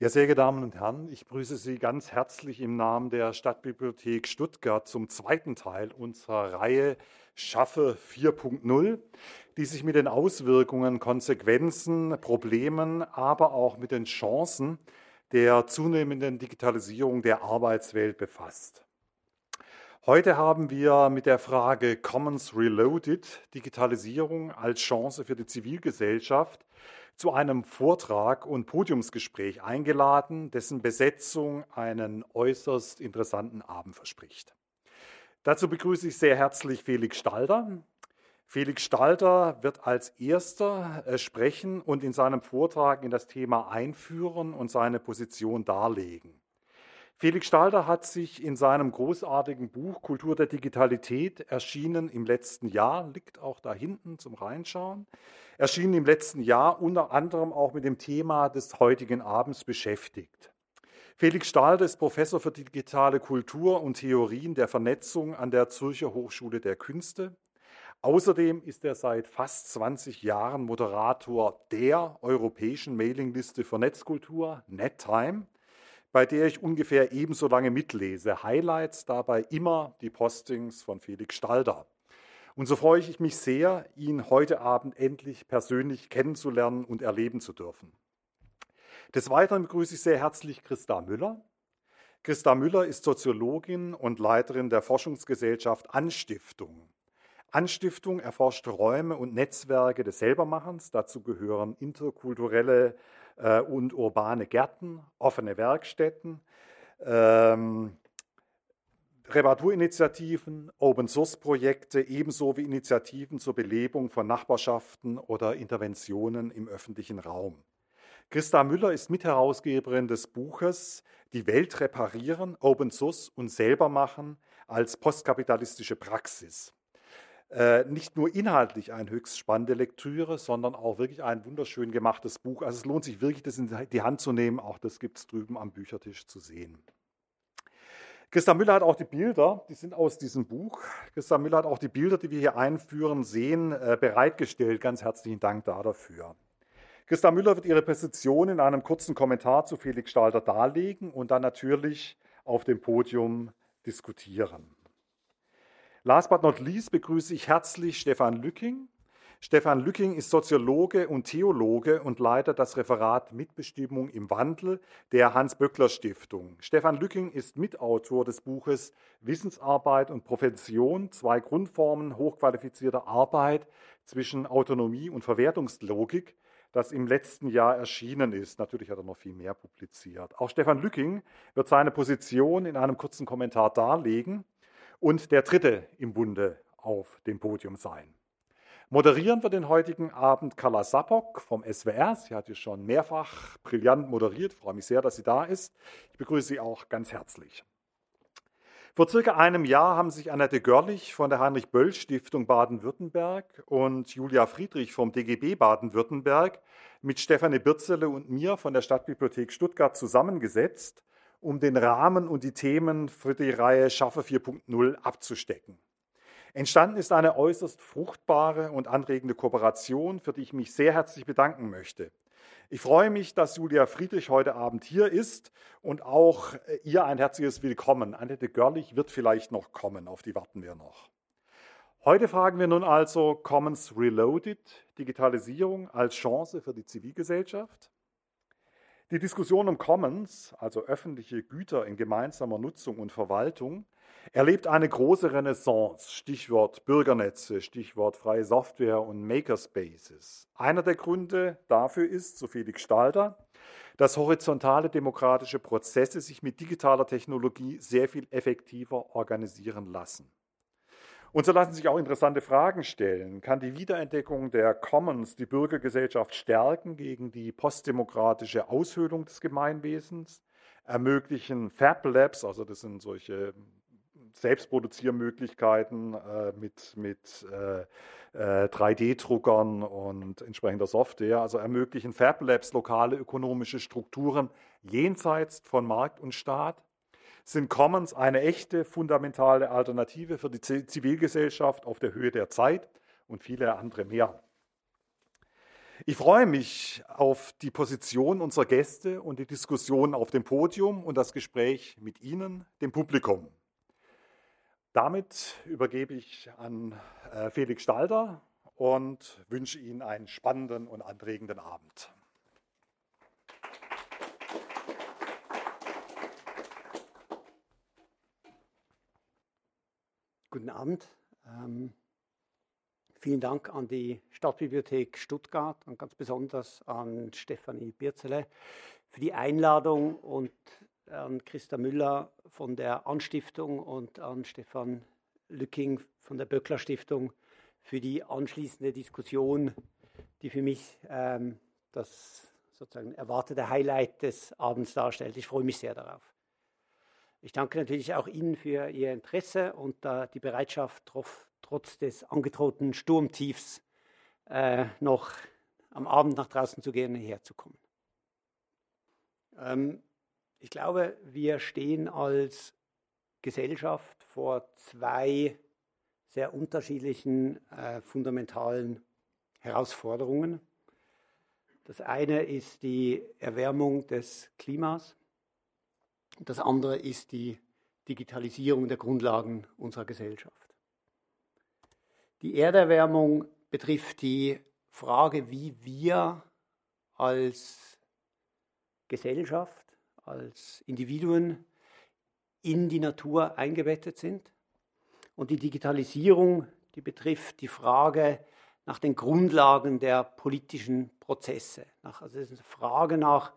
Ja, sehr geehrte Damen und Herren, ich grüße Sie ganz herzlich im Namen der Stadtbibliothek Stuttgart zum zweiten Teil unserer Reihe Schaffe 4.0, die sich mit den Auswirkungen, Konsequenzen, Problemen, aber auch mit den Chancen der zunehmenden Digitalisierung der Arbeitswelt befasst. Heute haben wir mit der Frage Commons Reloaded, Digitalisierung als Chance für die Zivilgesellschaft, zu einem Vortrag und Podiumsgespräch eingeladen, dessen Besetzung einen äußerst interessanten Abend verspricht. Dazu begrüße ich sehr herzlich Felix Stalder. Felix Stalder wird als erster äh, sprechen und in seinem Vortrag in das Thema einführen und seine Position darlegen. Felix Stalder hat sich in seinem großartigen Buch Kultur der Digitalität, erschienen im letzten Jahr, liegt auch da hinten zum Reinschauen, erschienen im letzten Jahr unter anderem auch mit dem Thema des heutigen Abends beschäftigt. Felix Stalder ist Professor für digitale Kultur und Theorien der Vernetzung an der Zürcher Hochschule der Künste. Außerdem ist er seit fast 20 Jahren Moderator der europäischen Mailingliste für Netzkultur, NetTime bei der ich ungefähr ebenso lange mitlese. Highlights dabei immer die Postings von Felix Stalder. Und so freue ich mich sehr, ihn heute Abend endlich persönlich kennenzulernen und erleben zu dürfen. Des Weiteren begrüße ich sehr herzlich Christa Müller. Christa Müller ist Soziologin und Leiterin der Forschungsgesellschaft Anstiftung. Anstiftung erforscht Räume und Netzwerke des Selbermachens. Dazu gehören interkulturelle äh, und urbane Gärten, offene Werkstätten, ähm, Reparaturinitiativen, Open-Source-Projekte ebenso wie Initiativen zur Belebung von Nachbarschaften oder Interventionen im öffentlichen Raum. Christa Müller ist Mitherausgeberin des Buches Die Welt reparieren, Open Source und selber machen als postkapitalistische Praxis. Äh, nicht nur inhaltlich eine höchst spannende Lektüre, sondern auch wirklich ein wunderschön gemachtes Buch. Also es lohnt sich wirklich, das in die Hand zu nehmen. Auch das gibt es drüben am Büchertisch zu sehen. Christa Müller hat auch die Bilder, die sind aus diesem Buch. Christa Müller hat auch die Bilder, die wir hier einführen, sehen, äh, bereitgestellt. Ganz herzlichen Dank da dafür. Christa Müller wird ihre Position in einem kurzen Kommentar zu Felix Stalter darlegen und dann natürlich auf dem Podium diskutieren. Last but not least begrüße ich herzlich Stefan Lücking. Stefan Lücking ist Soziologe und Theologe und leitet das Referat Mitbestimmung im Wandel der Hans-Böckler-Stiftung. Stefan Lücking ist Mitautor des Buches Wissensarbeit und Profession, zwei Grundformen hochqualifizierter Arbeit zwischen Autonomie und Verwertungslogik, das im letzten Jahr erschienen ist. Natürlich hat er noch viel mehr publiziert. Auch Stefan Lücking wird seine Position in einem kurzen Kommentar darlegen und der Dritte im Bunde auf dem Podium sein. Moderieren wir den heutigen Abend Carla Sapok vom SWR. Sie hat ja schon mehrfach brillant moderiert. Ich freue mich sehr, dass sie da ist. Ich begrüße Sie auch ganz herzlich. Vor circa einem Jahr haben sich Annette Görlich von der Heinrich-Böll-Stiftung Baden-Württemberg und Julia Friedrich vom DGB Baden-Württemberg mit Stefanie Birzele und mir von der Stadtbibliothek Stuttgart zusammengesetzt um den Rahmen und die Themen für die Reihe Schaffe 4.0 abzustecken. Entstanden ist eine äußerst fruchtbare und anregende Kooperation, für die ich mich sehr herzlich bedanken möchte. Ich freue mich, dass Julia Friedrich heute Abend hier ist und auch äh, ihr ein herzliches Willkommen. Annette Görlich wird vielleicht noch kommen, auf die warten wir noch. Heute fragen wir nun also Commons Reloaded, Digitalisierung als Chance für die Zivilgesellschaft. Die Diskussion um Commons, also öffentliche Güter in gemeinsamer Nutzung und Verwaltung, erlebt eine große Renaissance. Stichwort Bürgernetze, Stichwort freie Software und Makerspaces. Einer der Gründe dafür ist, so Felix Stalder, dass horizontale demokratische Prozesse sich mit digitaler Technologie sehr viel effektiver organisieren lassen. Und so lassen sich auch interessante Fragen stellen. Kann die Wiederentdeckung der Commons die Bürgergesellschaft stärken gegen die postdemokratische Aushöhlung des Gemeinwesens? Ermöglichen Fab Labs, also das sind solche Selbstproduziermöglichkeiten äh, mit, mit äh, äh, 3D-Druckern und entsprechender Software, also ermöglichen Fab Labs lokale ökonomische Strukturen jenseits von Markt und Staat? Sind Commons eine echte, fundamentale Alternative für die Zivilgesellschaft auf der Höhe der Zeit und viele andere mehr. Ich freue mich auf die Position unserer Gäste und die Diskussion auf dem Podium und das Gespräch mit Ihnen, dem Publikum. Damit übergebe ich an äh, Felix Stalder und wünsche Ihnen einen spannenden und anregenden Abend. Guten Abend. Ähm, vielen Dank an die Stadtbibliothek Stuttgart und ganz besonders an Stefanie Birzele für die Einladung und an Christa Müller von der Anstiftung und an Stefan Lücking von der Böckler Stiftung für die anschließende Diskussion, die für mich ähm, das sozusagen erwartete Highlight des Abends darstellt. Ich freue mich sehr darauf. Ich danke natürlich auch Ihnen für Ihr Interesse und äh, die Bereitschaft, trotz, trotz des angedrohten Sturmtiefs äh, noch am Abend nach draußen zu gehen, herzukommen. Ähm, ich glaube, wir stehen als Gesellschaft vor zwei sehr unterschiedlichen äh, fundamentalen Herausforderungen. Das eine ist die Erwärmung des Klimas das andere ist die Digitalisierung der Grundlagen unserer Gesellschaft. Die Erderwärmung betrifft die Frage, wie wir als Gesellschaft, als Individuen in die Natur eingebettet sind. Und die Digitalisierung, die betrifft die Frage nach den Grundlagen der politischen Prozesse. also es ist eine Frage nach,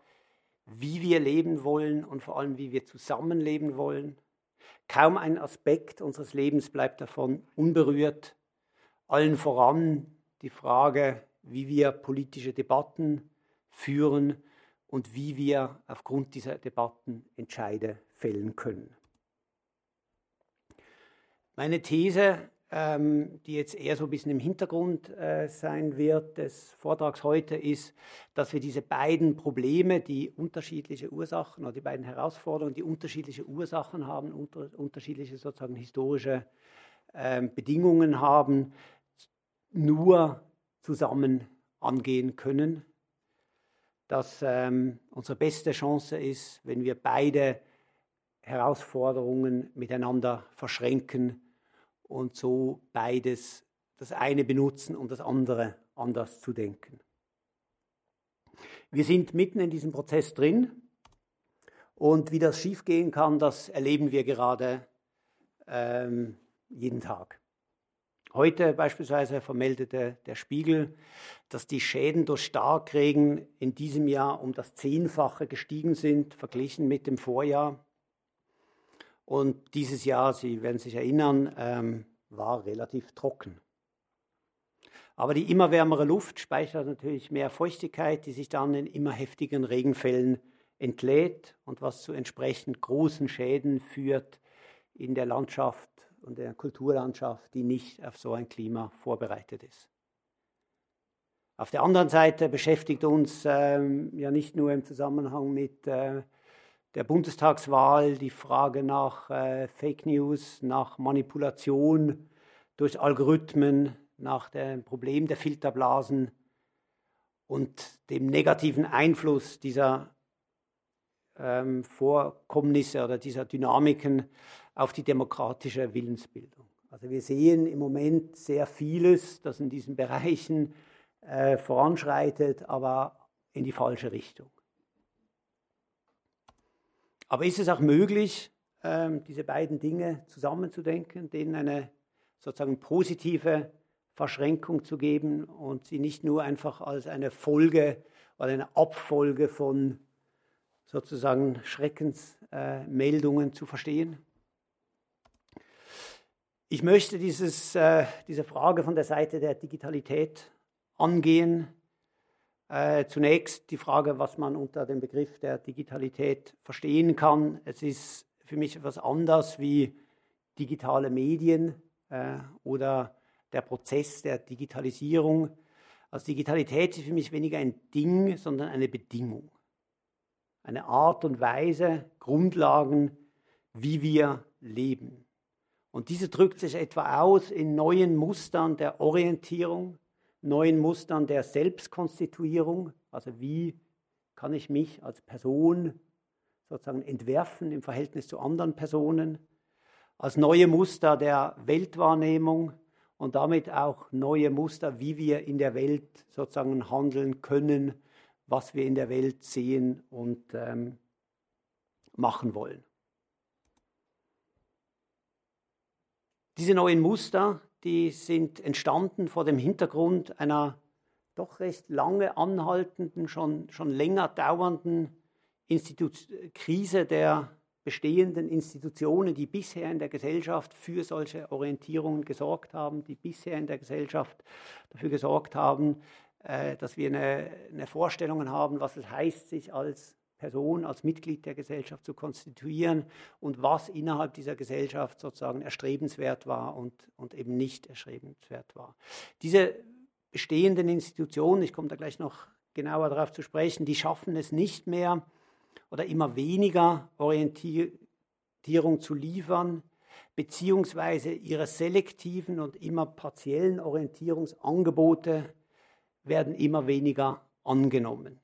wie wir leben wollen und vor allem, wie wir zusammenleben wollen. Kaum ein Aspekt unseres Lebens bleibt davon unberührt. Allen voran die Frage, wie wir politische Debatten führen und wie wir aufgrund dieser Debatten Entscheide fällen können. Meine These ähm, die jetzt eher so ein bisschen im Hintergrund äh, sein wird des Vortrags heute, ist, dass wir diese beiden Probleme, die unterschiedliche Ursachen oder die beiden Herausforderungen, die unterschiedliche Ursachen haben, unter, unterschiedliche sozusagen historische ähm, Bedingungen haben, nur zusammen angehen können. Dass ähm, unsere beste Chance ist, wenn wir beide Herausforderungen miteinander verschränken und so beides, das eine benutzen und das andere anders zu denken. Wir sind mitten in diesem Prozess drin und wie das schiefgehen kann, das erleben wir gerade ähm, jeden Tag. Heute beispielsweise vermeldete der Spiegel, dass die Schäden durch Starkregen in diesem Jahr um das Zehnfache gestiegen sind, verglichen mit dem Vorjahr. Und dieses Jahr, Sie werden sich erinnern, ähm, war relativ trocken. Aber die immer wärmere Luft speichert natürlich mehr Feuchtigkeit, die sich dann in immer heftigen Regenfällen entlädt und was zu entsprechend großen Schäden führt in der Landschaft und der Kulturlandschaft, die nicht auf so ein Klima vorbereitet ist. Auf der anderen Seite beschäftigt uns ähm, ja nicht nur im Zusammenhang mit äh, der Bundestagswahl die Frage nach äh, Fake News, nach Manipulation durch Algorithmen, nach dem Problem der Filterblasen und dem negativen Einfluss dieser ähm, Vorkommnisse oder dieser Dynamiken auf die demokratische Willensbildung. Also wir sehen im Moment sehr vieles, das in diesen Bereichen äh, voranschreitet, aber in die falsche Richtung. Aber ist es auch möglich, ähm, diese beiden Dinge zusammenzudenken, denen eine sozusagen positive Verschränkung zu geben und sie nicht nur einfach als eine Folge oder eine Abfolge von sozusagen Schreckensmeldungen zu verstehen? Ich möchte dieses, äh, diese Frage von der Seite der Digitalität angehen äh, zunächst die Frage, was man unter dem Begriff der Digitalität verstehen kann. Es ist für mich etwas anders wie digitale Medien äh, oder der Prozess der Digitalisierung. Also Digitalität ist für mich weniger ein Ding, sondern eine Bedingung. Eine Art und Weise, Grundlagen, wie wir leben. Und diese drückt sich etwa aus in neuen Mustern der Orientierung, neuen Mustern der Selbstkonstituierung, also wie kann ich mich als Person sozusagen entwerfen im Verhältnis zu anderen Personen, als neue Muster der Weltwahrnehmung und damit auch neue Muster, wie wir in der Welt sozusagen handeln können, was wir in der Welt sehen und ähm, machen wollen. Diese neuen Muster, die sind entstanden vor dem Hintergrund einer doch recht lange anhaltenden, schon, schon länger dauernden Institut Krise der bestehenden Institutionen, die bisher in der Gesellschaft für solche Orientierungen gesorgt haben, die bisher in der Gesellschaft dafür gesorgt haben, äh, dass wir eine, eine Vorstellung haben, was es heißt, sich als Person, als Mitglied der Gesellschaft zu konstituieren und was innerhalb dieser Gesellschaft sozusagen erstrebenswert war und, und eben nicht erstrebenswert war. Diese bestehenden Institutionen, ich komme da gleich noch genauer darauf zu sprechen, die schaffen es nicht mehr oder immer weniger Orientierung zu liefern, beziehungsweise ihre selektiven und immer partiellen Orientierungsangebote werden immer weniger angenommen.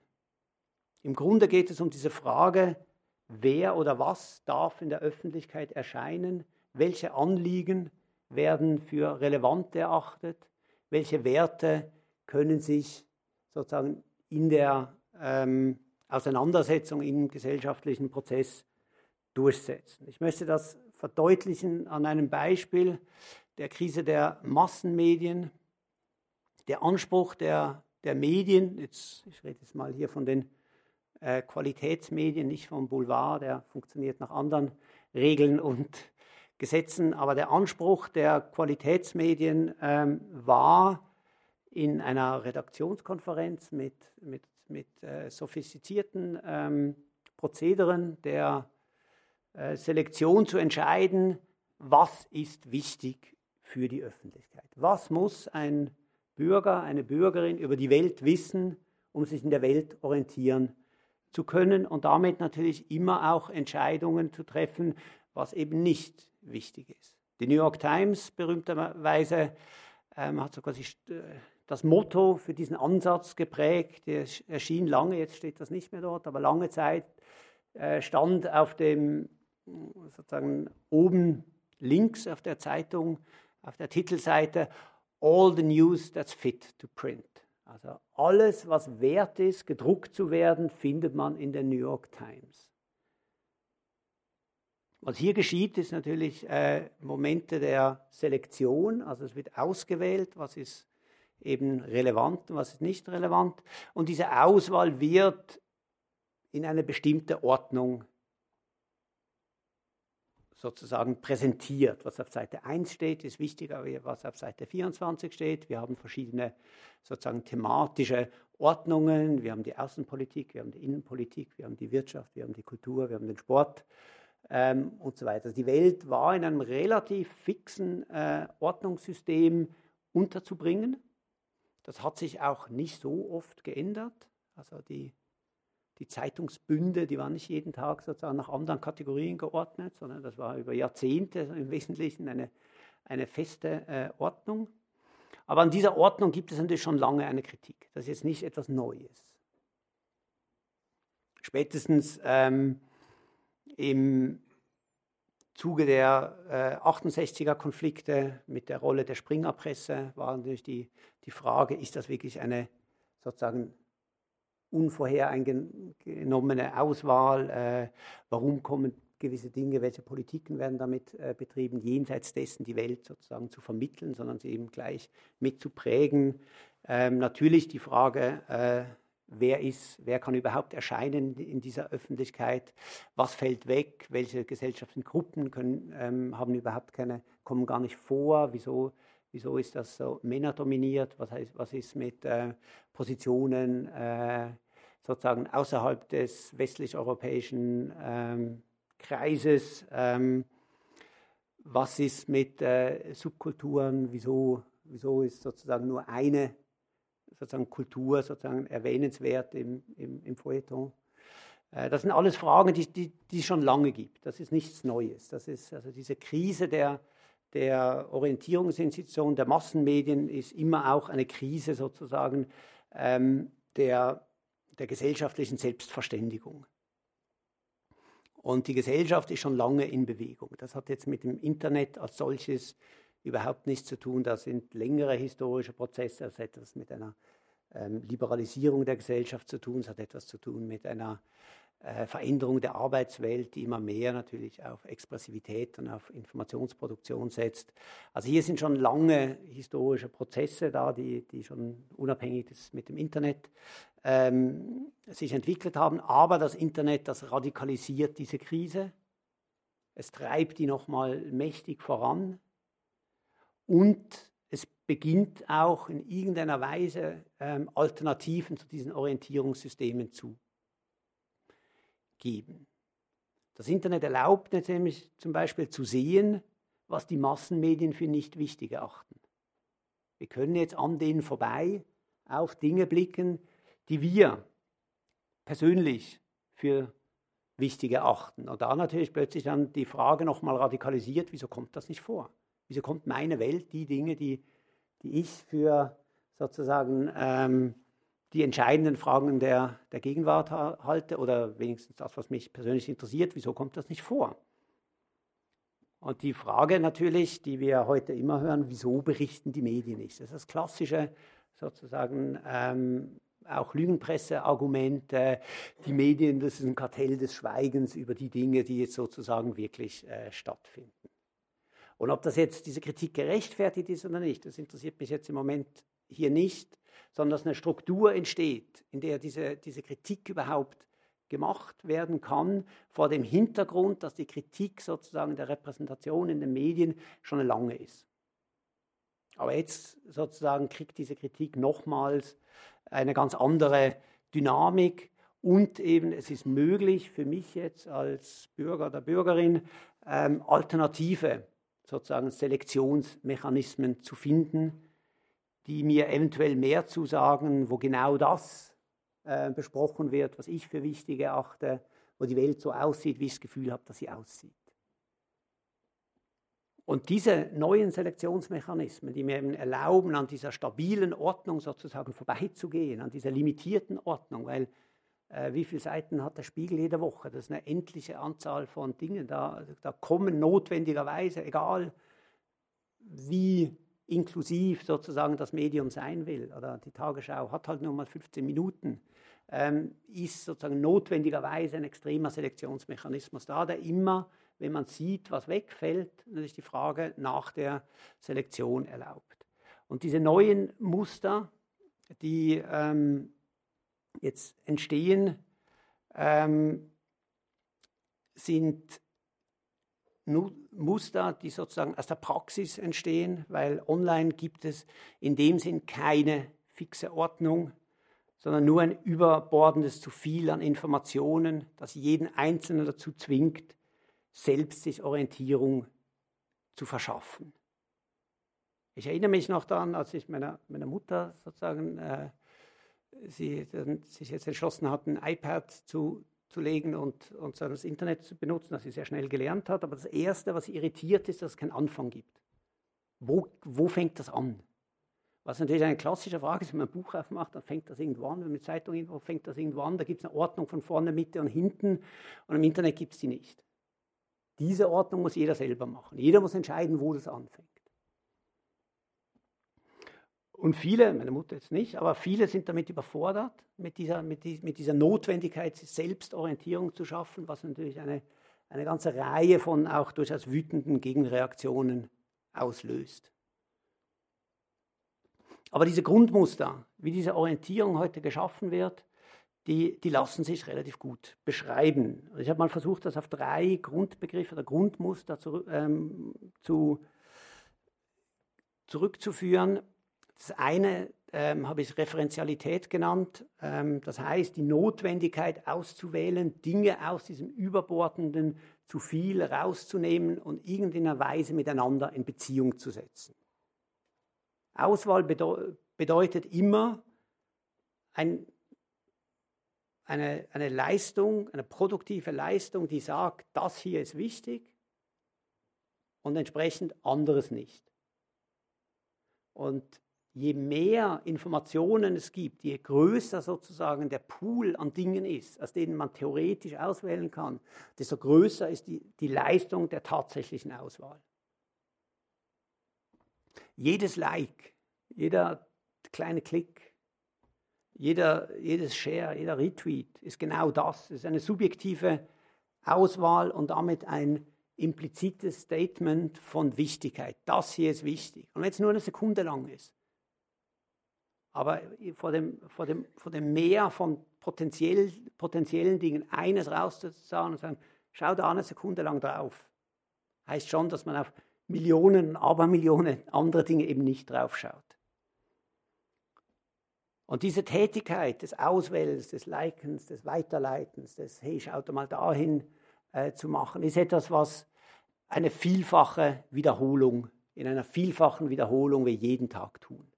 Im Grunde geht es um diese Frage, wer oder was darf in der Öffentlichkeit erscheinen, welche Anliegen werden für relevant erachtet, welche Werte können sich sozusagen in der ähm, Auseinandersetzung im gesellschaftlichen Prozess durchsetzen. Ich möchte das verdeutlichen an einem Beispiel der Krise der Massenmedien. Der Anspruch der, der Medien, jetzt, ich rede jetzt mal hier von den äh, Qualitätsmedien, nicht vom Boulevard, der funktioniert nach anderen Regeln und Gesetzen, aber der Anspruch der Qualitätsmedien ähm, war in einer Redaktionskonferenz mit, mit, mit äh, sophistizierten ähm, Prozederen der äh, Selektion zu entscheiden, was ist wichtig für die Öffentlichkeit. Was muss ein Bürger, eine Bürgerin über die Welt wissen, um sich in der Welt orientieren zu können und damit natürlich immer auch Entscheidungen zu treffen, was eben nicht wichtig ist. Die New York Times berühmterweise ähm, hat sogar äh, das Motto für diesen Ansatz geprägt. Der erschien lange, jetzt steht das nicht mehr dort, aber lange Zeit äh, stand auf dem sozusagen oben links auf der Zeitung, auf der Titelseite All the news that's fit to print. Also alles, was wert ist, gedruckt zu werden, findet man in der New York Times. Was hier geschieht, ist natürlich äh, Momente der Selektion. Also es wird ausgewählt, was ist eben relevant und was ist nicht relevant. Und diese Auswahl wird in eine bestimmte Ordnung sozusagen präsentiert. Was auf Seite 1 steht, ist wichtiger, was auf Seite 24 steht. Wir haben verschiedene sozusagen thematische Ordnungen. Wir haben die Außenpolitik, wir haben die Innenpolitik, wir haben die Wirtschaft, wir haben die Kultur, wir haben den Sport ähm, und so weiter. Also die Welt war in einem relativ fixen äh, Ordnungssystem unterzubringen. Das hat sich auch nicht so oft geändert. Also die die Zeitungsbünde, die waren nicht jeden Tag sozusagen nach anderen Kategorien geordnet, sondern das war über Jahrzehnte im Wesentlichen eine, eine feste äh, Ordnung. Aber an dieser Ordnung gibt es natürlich schon lange eine Kritik. Das ist jetzt nicht etwas Neues. Spätestens ähm, im Zuge der äh, 68er Konflikte mit der Rolle der Springerpresse war natürlich die, die Frage, ist das wirklich eine sozusagen unvorhereingenommene Auswahl, äh, warum kommen gewisse Dinge, welche Politiken werden damit äh, betrieben, jenseits dessen die Welt sozusagen zu vermitteln, sondern sie eben gleich mitzuprägen. Ähm, natürlich die Frage, äh, wer ist, wer kann überhaupt erscheinen in dieser Öffentlichkeit, was fällt weg, welche gesellschaftlichen Gruppen können, ähm, haben überhaupt keine, kommen gar nicht vor, wieso Wieso ist das so männerdominiert? Was, heißt, was ist mit äh, Positionen äh, sozusagen außerhalb des westlich-europäischen ähm, Kreises. Ähm, was ist mit äh, Subkulturen? Wieso, wieso ist sozusagen nur eine sozusagen Kultur sozusagen erwähnenswert im, im, im Feuilleton? Äh, das sind alles Fragen, die, die, die es schon lange gibt. Das ist nichts Neues. Das ist also diese Krise der, der Orientierungsinstitution, der Massenmedien ist immer auch eine Krise sozusagen ähm, der, der gesellschaftlichen Selbstverständigung. Und die Gesellschaft ist schon lange in Bewegung. Das hat jetzt mit dem Internet als solches überhaupt nichts zu tun. Das sind längere historische Prozesse. Das hat etwas mit einer ähm, Liberalisierung der Gesellschaft zu tun. Es hat etwas zu tun mit einer äh, Veränderung der Arbeitswelt, die immer mehr natürlich auf Expressivität und auf Informationsproduktion setzt. Also hier sind schon lange historische Prozesse da, die, die schon unabhängig des, mit dem Internet ähm, sich entwickelt haben. Aber das Internet, das radikalisiert diese Krise. Es treibt die nochmal mächtig voran. Und es beginnt auch in irgendeiner Weise ähm, Alternativen zu diesen Orientierungssystemen zu geben. Das Internet erlaubt nämlich zum Beispiel zu sehen, was die Massenmedien für nicht wichtig erachten. Wir können jetzt an denen vorbei auf Dinge blicken, die wir persönlich für wichtig erachten. Und da natürlich plötzlich dann die Frage nochmal radikalisiert, wieso kommt das nicht vor? Wieso kommt meine Welt die Dinge, die, die ich für sozusagen ähm, die entscheidenden Fragen der, der Gegenwart halte oder wenigstens das, was mich persönlich interessiert, wieso kommt das nicht vor? Und die Frage natürlich, die wir heute immer hören, wieso berichten die Medien nicht? Das ist das klassische sozusagen ähm, auch Lügenpresse-Argument, äh, die Medien, das ist ein Kartell des Schweigens über die Dinge, die jetzt sozusagen wirklich äh, stattfinden. Und ob das jetzt diese Kritik gerechtfertigt ist oder nicht, das interessiert mich jetzt im Moment hier nicht sondern dass eine Struktur entsteht, in der diese, diese Kritik überhaupt gemacht werden kann, vor dem Hintergrund, dass die Kritik sozusagen der Repräsentation in den Medien schon eine lange ist. Aber jetzt sozusagen kriegt diese Kritik nochmals eine ganz andere Dynamik und eben es ist möglich für mich jetzt als Bürger oder Bürgerin ähm, alternative sozusagen Selektionsmechanismen zu finden, die mir eventuell mehr zusagen, wo genau das äh, besprochen wird, was ich für wichtig erachte, wo die Welt so aussieht, wie ich das Gefühl habe, dass sie aussieht. Und diese neuen Selektionsmechanismen, die mir eben erlauben, an dieser stabilen Ordnung sozusagen vorbeizugehen, an dieser limitierten Ordnung, weil äh, wie viele Seiten hat der Spiegel jede Woche? Das ist eine endliche Anzahl von Dingen. Da, da kommen notwendigerweise, egal wie inklusiv sozusagen das Medium sein will, oder die Tagesschau hat halt nur mal 15 Minuten, ähm, ist sozusagen notwendigerweise ein extremer Selektionsmechanismus da, der immer, wenn man sieht, was wegfällt, natürlich die Frage nach der Selektion erlaubt. Und diese neuen Muster, die ähm, jetzt entstehen, ähm, sind Muster, die sozusagen aus der Praxis entstehen, weil online gibt es in dem Sinn keine fixe Ordnung, sondern nur ein überbordendes zu viel an Informationen, das jeden Einzelnen dazu zwingt, selbst sich Orientierung zu verschaffen. Ich erinnere mich noch daran, als ich meiner, meiner Mutter sozusagen, äh, sie sich jetzt entschlossen hat, ein iPad zu, zu legen und, und das Internet zu benutzen, das sie sehr schnell gelernt hat. Aber das Erste, was irritiert, ist, dass es keinen Anfang gibt. Wo, wo fängt das an? Was natürlich eine klassische Frage ist, wenn man ein Buch aufmacht, dann fängt das irgendwo an. Wenn man eine Zeitung irgendwo fängt das irgendwo an. Da gibt es eine Ordnung von vorne, Mitte und hinten. Und im Internet gibt es die nicht. Diese Ordnung muss jeder selber machen. Jeder muss entscheiden, wo das anfängt. Und viele, meine Mutter jetzt nicht, aber viele sind damit überfordert, mit dieser, mit, die, mit dieser Notwendigkeit, Selbstorientierung zu schaffen, was natürlich eine, eine ganze Reihe von auch durchaus wütenden Gegenreaktionen auslöst. Aber diese Grundmuster, wie diese Orientierung heute geschaffen wird, die, die lassen sich relativ gut beschreiben. Ich habe mal versucht, das auf drei Grundbegriffe oder Grundmuster zu, ähm, zu, zurückzuführen. Das eine ähm, habe ich Referenzialität genannt. Ähm, das heißt, die Notwendigkeit auszuwählen, Dinge aus diesem überbordenden zu viel rauszunehmen und irgendeiner Weise miteinander in Beziehung zu setzen. Auswahl bedeu bedeutet immer ein, eine, eine Leistung, eine produktive Leistung, die sagt, das hier ist wichtig und entsprechend anderes nicht. Und je mehr Informationen es gibt, je größer sozusagen der Pool an Dingen ist, aus denen man theoretisch auswählen kann, desto größer ist die, die Leistung der tatsächlichen Auswahl. Jedes Like, jeder kleine Klick, jeder, jedes Share, jeder Retweet ist genau das. Es ist eine subjektive Auswahl und damit ein implizites Statement von Wichtigkeit. Das hier ist wichtig. Und wenn es nur eine Sekunde lang ist. Aber vor dem, vor dem, vor dem Meer von potenziell, potenziellen Dingen eines rauszusagen und sagen, schau da eine Sekunde lang drauf. Heißt schon, dass man auf Millionen, Abermillionen andere Dinge eben nicht drauf schaut. Und diese Tätigkeit des Auswählens, des Likens, des Weiterleitens, des Hey, schaut mal dahin äh, zu machen, ist etwas, was eine vielfache Wiederholung, in einer vielfachen Wiederholung wir jeden Tag tun.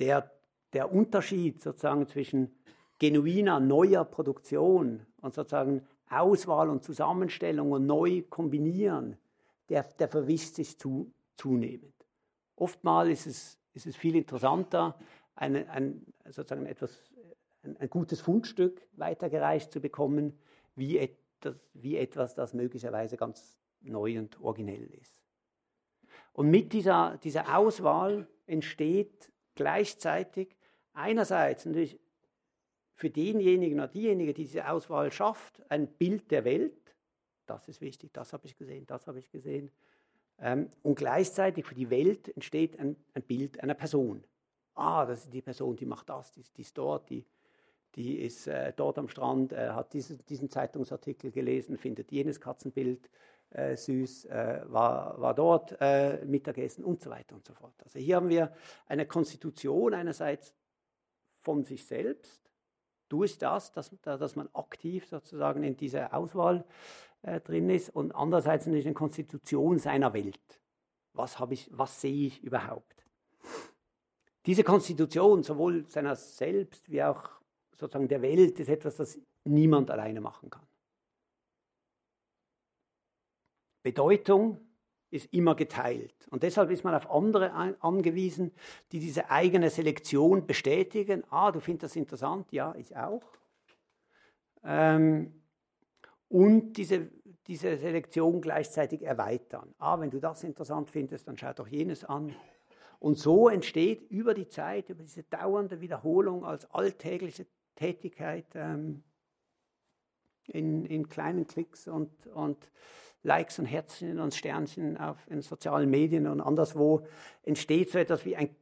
Der, der Unterschied sozusagen zwischen genuiner neuer Produktion und sozusagen Auswahl und Zusammenstellung und neu kombinieren, der, der verwischt sich zu, zunehmend. Oftmals ist es, ist es viel interessanter, eine, ein, sozusagen etwas, ein, ein, gutes Fundstück weitergereicht zu bekommen, wie, et, wie etwas, das möglicherweise ganz neu und originell ist. Und mit dieser, dieser Auswahl entsteht gleichzeitig einerseits natürlich für denjenigen oder diejenige, die diese Auswahl schafft, ein Bild der Welt. Das ist wichtig, das habe ich gesehen, das habe ich gesehen. Ähm, und gleichzeitig für die Welt entsteht ein, ein, Bild einer Person. Ah, das ist die Person, die macht das, die, die ist dort, die, die ist äh, dort am Strand, äh, hat diesen, diesen, Zeitungsartikel gelesen, findet jenes Katzenbild äh, süß, äh, war, war dort äh, Mittagessen und so weiter und so fort. Also hier haben wir eine Konstitution einerseits von sich selbst, durch das, dass, dass man aktiv sozusagen in dieser Auswahl äh, drin ist und andererseits natürlich eine Konstitution seiner Welt. Was, ich, was sehe ich überhaupt? Diese Konstitution, sowohl seiner selbst wie auch sozusagen der Welt, ist etwas, das niemand alleine machen kann. Bedeutung ist immer geteilt. Und deshalb ist man auf andere angewiesen, die diese eigene Selektion bestätigen. Ah, du findest das interessant? Ja, ich auch. Ähm, und diese, diese Selektion gleichzeitig erweitern. Ah, wenn du das interessant findest, dann schau doch jenes an. Und so entsteht über die Zeit, über diese dauernde Wiederholung als alltägliche Tätigkeit ähm, in, in kleinen Klicks und, und Likes und Herzchen und Sternchen auf, in sozialen Medien und anderswo, entsteht so etwas wie ein,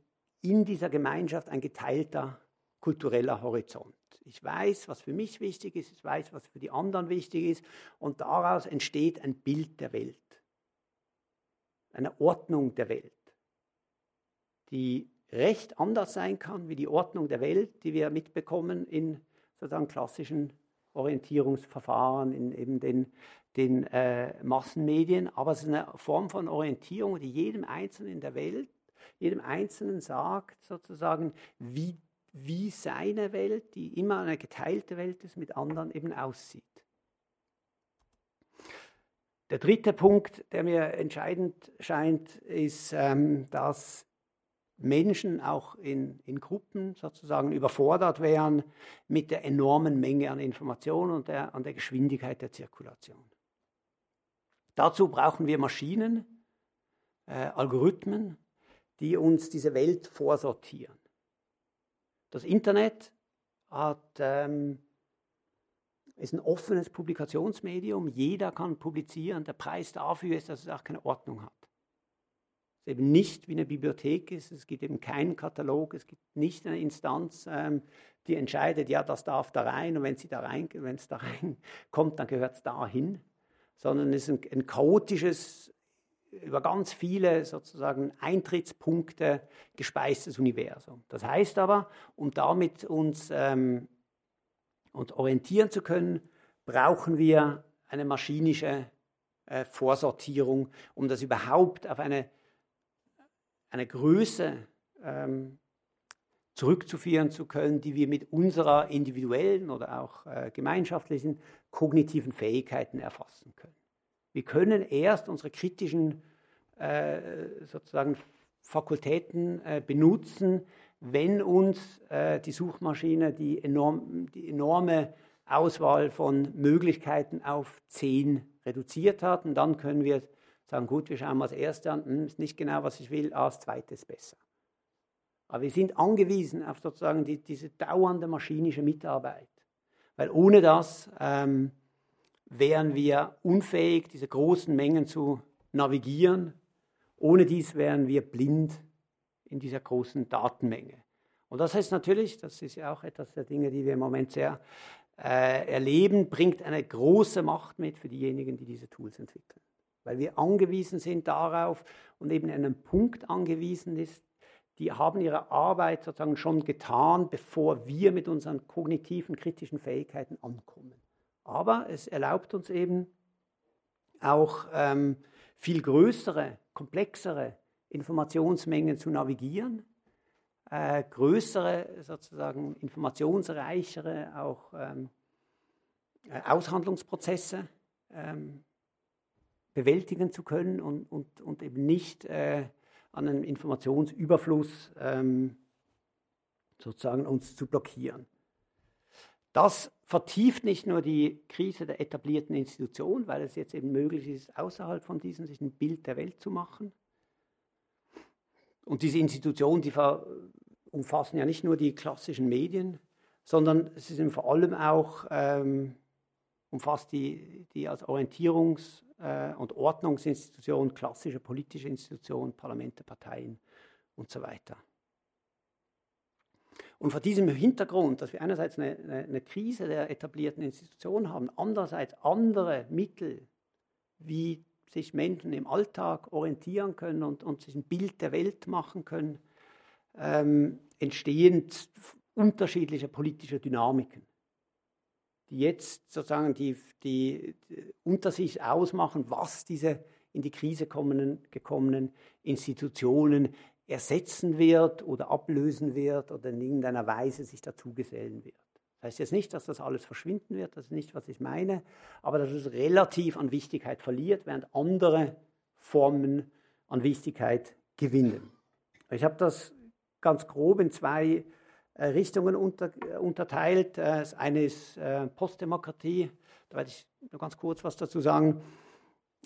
in dieser Gemeinschaft ein geteilter kultureller Horizont. Ich weiß, was für mich wichtig ist, ich weiß, was für die anderen wichtig ist und daraus entsteht ein Bild der Welt, eine Ordnung der Welt, die recht anders sein kann wie die Ordnung der Welt, die wir mitbekommen in sozusagen klassischen Orientierungsverfahren, in eben den den äh, Massenmedien, aber es ist eine Form von Orientierung, die jedem Einzelnen in der Welt, jedem Einzelnen sagt, sozusagen, wie, wie seine Welt, die immer eine geteilte Welt ist, mit anderen eben aussieht. Der dritte Punkt, der mir entscheidend scheint, ist, ähm, dass Menschen auch in, in Gruppen sozusagen überfordert wären mit der enormen Menge an Informationen und der, an der Geschwindigkeit der Zirkulation. Dazu brauchen wir Maschinen, äh, Algorithmen, die uns diese Welt vorsortieren. Das Internet hat, ähm, ist ein offenes Publikationsmedium. Jeder kann publizieren. Der Preis dafür ist, dass es auch keine Ordnung hat. Es eben nicht wie eine Bibliothek ist. Es gibt eben keinen Katalog. Es gibt nicht eine Instanz, ähm, die entscheidet, ja, das darf da rein. Und wenn sie da rein, es da reinkommt, dann gehört es dahin sondern es ist ein, ein chaotisches, über ganz viele sozusagen Eintrittspunkte gespeistes Universum. Das heißt aber, um damit uns, ähm, uns orientieren zu können, brauchen wir eine maschinische äh, Vorsortierung, um das überhaupt auf eine, eine Größe ähm, zurückzuführen zu können, die wir mit unserer individuellen oder auch äh, gemeinschaftlichen kognitiven Fähigkeiten erfassen können. Wir können erst unsere kritischen äh, sozusagen Fakultäten äh, benutzen, wenn uns äh, die Suchmaschine die, enorm, die enorme Auswahl von Möglichkeiten auf zehn reduziert hat. Und dann können wir sagen, gut, wir schauen mal das erste an, hm, ist nicht genau, was ich will, ah, das zweite ist besser. Aber wir sind angewiesen auf sozusagen die, diese dauernde maschinische Mitarbeit. Weil ohne das ähm, wären wir unfähig, diese großen Mengen zu navigieren. Ohne dies wären wir blind in dieser großen Datenmenge. Und das heißt natürlich, das ist ja auch etwas der Dinge, die wir im Moment sehr äh, erleben, bringt eine große Macht mit für diejenigen, die diese Tools entwickeln. Weil wir angewiesen sind darauf und eben an einem Punkt angewiesen ist, die haben ihre Arbeit sozusagen schon getan, bevor wir mit unseren kognitiven, kritischen Fähigkeiten ankommen. Aber es erlaubt uns eben auch ähm, viel größere, komplexere Informationsmengen zu navigieren, äh, größere, sozusagen informationsreichere auch ähm, äh, Aushandlungsprozesse ähm, bewältigen zu können und, und, und eben nicht äh, an einem Informationsüberfluss ähm, sozusagen uns zu blockieren. Das vertieft nicht nur die Krise der etablierten Institutionen, weil es jetzt eben möglich ist, außerhalb von diesen sich ein Bild der Welt zu machen. Und diese Institutionen, die umfassen ja nicht nur die klassischen Medien, sondern es sind vor allem auch ähm, umfasst die, die als Orientierungs- äh, und Ordnungsinstitution, klassische politische Institutionen, Parlamente, Parteien und so weiter. Und vor diesem Hintergrund, dass wir einerseits eine, eine, eine Krise der etablierten Institutionen haben, andererseits andere Mittel, wie sich Menschen im Alltag orientieren können und, und sich ein Bild der Welt machen können, ähm, entstehen unterschiedliche politische Dynamiken die jetzt sozusagen die, die, die unter sich ausmachen, was diese in die Krise kommenden, gekommenen Institutionen ersetzen wird oder ablösen wird oder in irgendeiner Weise sich dazugesellen wird. Das heißt jetzt nicht, dass das alles verschwinden wird, das ist nicht, was ich meine, aber dass es relativ an Wichtigkeit verliert, während andere Formen an Wichtigkeit gewinnen. Ich habe das ganz grob in zwei Richtungen unter, äh, unterteilt. Äh, das eine ist Postdemokratie, da werde ich nur ganz kurz was dazu sagen.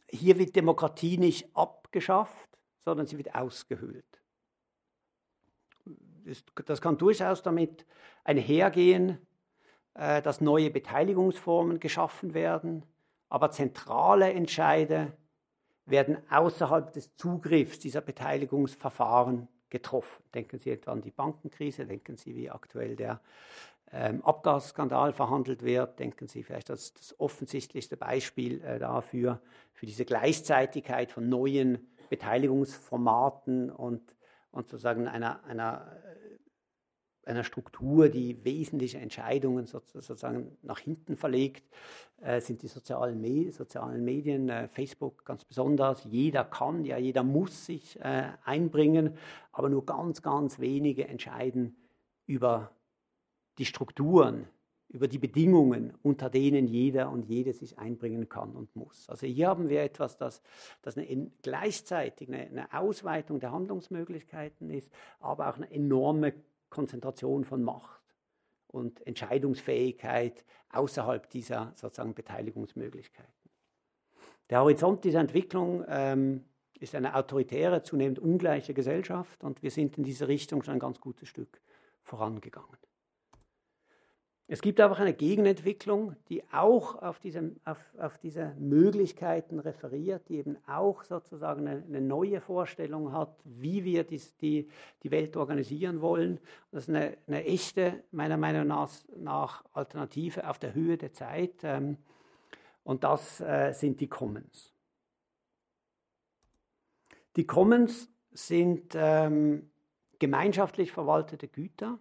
Hier wird Demokratie nicht abgeschafft, sondern sie wird ausgehöhlt. Das kann durchaus damit einhergehen, dass neue Beteiligungsformen geschaffen werden, aber zentrale Entscheide werden außerhalb des Zugriffs dieser Beteiligungsverfahren getroffen. Denken Sie etwa an die Bankenkrise, denken Sie, wie aktuell der ähm, Abgasskandal verhandelt wird, denken Sie vielleicht als das offensichtlichste Beispiel äh, dafür, für diese Gleichzeitigkeit von neuen Beteiligungsformaten und, und sozusagen einer, einer einer Struktur, die wesentliche Entscheidungen sozusagen nach hinten verlegt, äh, sind die sozialen, Me sozialen Medien, äh, Facebook ganz besonders. Jeder kann, ja jeder muss sich äh, einbringen, aber nur ganz, ganz wenige entscheiden über die Strukturen, über die Bedingungen, unter denen jeder und jede sich einbringen kann und muss. Also hier haben wir etwas, das, das eine, gleichzeitig eine, eine Ausweitung der Handlungsmöglichkeiten ist, aber auch eine enorme Konzentration von Macht und Entscheidungsfähigkeit außerhalb dieser sozusagen Beteiligungsmöglichkeiten. Der Horizont dieser Entwicklung ähm, ist eine autoritäre, zunehmend ungleiche Gesellschaft und wir sind in diese Richtung schon ein ganz gutes Stück vorangegangen. Es gibt aber auch eine Gegenentwicklung, die auch auf diese, auf, auf diese Möglichkeiten referiert, die eben auch sozusagen eine, eine neue Vorstellung hat, wie wir die, die, die Welt organisieren wollen. Das ist eine, eine echte, meiner Meinung nach, nach, Alternative auf der Höhe der Zeit. Ähm, und das äh, sind die Commons. Die Commons sind ähm, gemeinschaftlich verwaltete Güter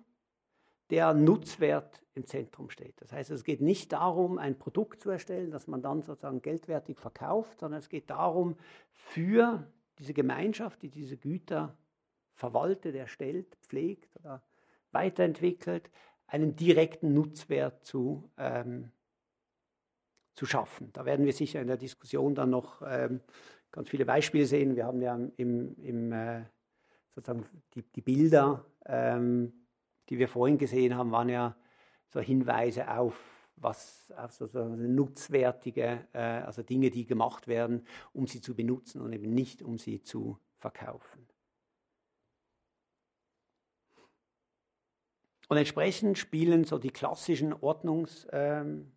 der Nutzwert im Zentrum steht. Das heißt, es geht nicht darum, ein Produkt zu erstellen, das man dann sozusagen geldwertig verkauft, sondern es geht darum, für diese Gemeinschaft, die diese Güter verwaltet, erstellt, pflegt oder weiterentwickelt, einen direkten Nutzwert zu, ähm, zu schaffen. Da werden wir sicher in der Diskussion dann noch ähm, ganz viele Beispiele sehen. Wir haben ja im, im äh, sozusagen die, die Bilder, ähm, die wir vorhin gesehen haben, waren ja so Hinweise auf was auf sozusagen nutzwertige, äh, also Dinge, die gemacht werden, um sie zu benutzen und eben nicht um sie zu verkaufen. Und entsprechend spielen so die klassischen Ordnungsverfahren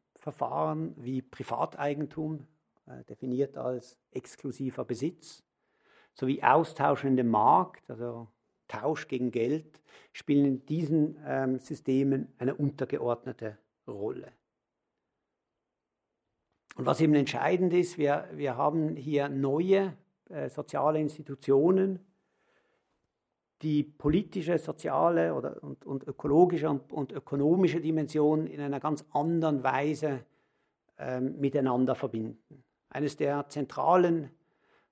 ähm, wie Privateigentum, äh, definiert als exklusiver Besitz, sowie austauschende Markt, also Tausch gegen Geld, spielen in diesen ähm, Systemen eine untergeordnete Rolle. Und was eben entscheidend ist, wir, wir haben hier neue äh, soziale Institutionen, die politische, soziale oder, und, und ökologische und, und, ökonomische Dimensionen in einer ganz anderen Weise ähm, miteinander verbinden. Eines der zentralen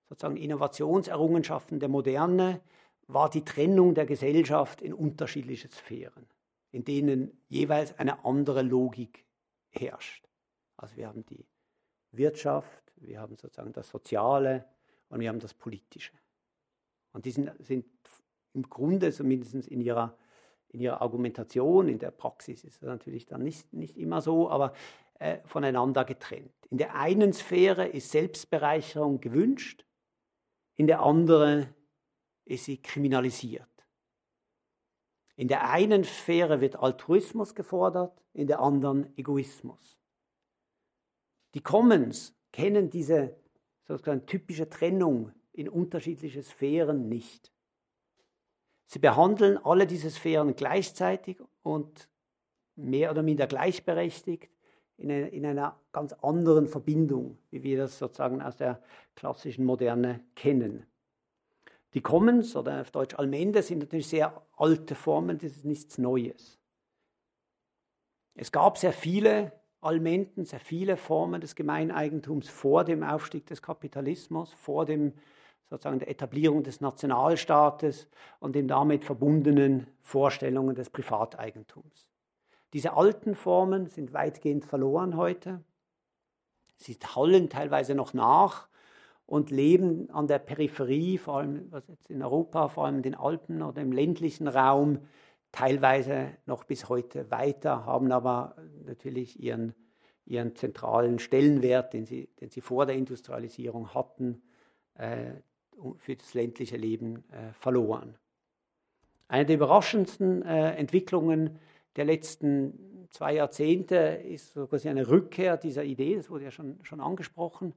sozusagen Innovationserrungenschaften der Moderne war die Trennung der Gesellschaft in unterschiedliche Sphären, in denen jeweils eine andere Logik herrscht. Also wir haben die Wirtschaft, wir haben sozusagen das Soziale und wir haben das Politische. Und die sind, sind im Grunde, zumindest in ihrer, in ihrer Argumentation, in der Praxis ist das natürlich dann nicht, nicht immer so, aber äh, voneinander getrennt. In der einen Sphäre ist Selbstbereicherung gewünscht, in der anderen ist sie kriminalisiert. In der einen Sphäre wird Altruismus gefordert, in der anderen Egoismus. Die Commons kennen diese sozusagen typische Trennung in unterschiedliche Sphären nicht. Sie behandeln alle diese Sphären gleichzeitig und mehr oder minder gleichberechtigt in einer, in einer ganz anderen Verbindung, wie wir das sozusagen aus der klassischen Moderne kennen. Die Commons oder auf Deutsch Allmende sind natürlich sehr alte Formen, das ist nichts Neues. Es gab sehr viele Allmenden, sehr viele Formen des Gemeineigentums vor dem Aufstieg des Kapitalismus, vor dem, sozusagen der Etablierung des Nationalstaates und den damit verbundenen Vorstellungen des Privateigentums. Diese alten Formen sind weitgehend verloren heute. Sie hallen teilweise noch nach und leben an der Peripherie, vor allem was jetzt in Europa, vor allem in den Alpen oder im ländlichen Raum, teilweise noch bis heute weiter, haben aber natürlich ihren, ihren zentralen Stellenwert, den sie, den sie vor der Industrialisierung hatten, äh, für das ländliche Leben äh, verloren. Eine der überraschendsten äh, Entwicklungen der letzten zwei Jahrzehnte ist so quasi eine Rückkehr dieser Idee, das wurde ja schon, schon angesprochen,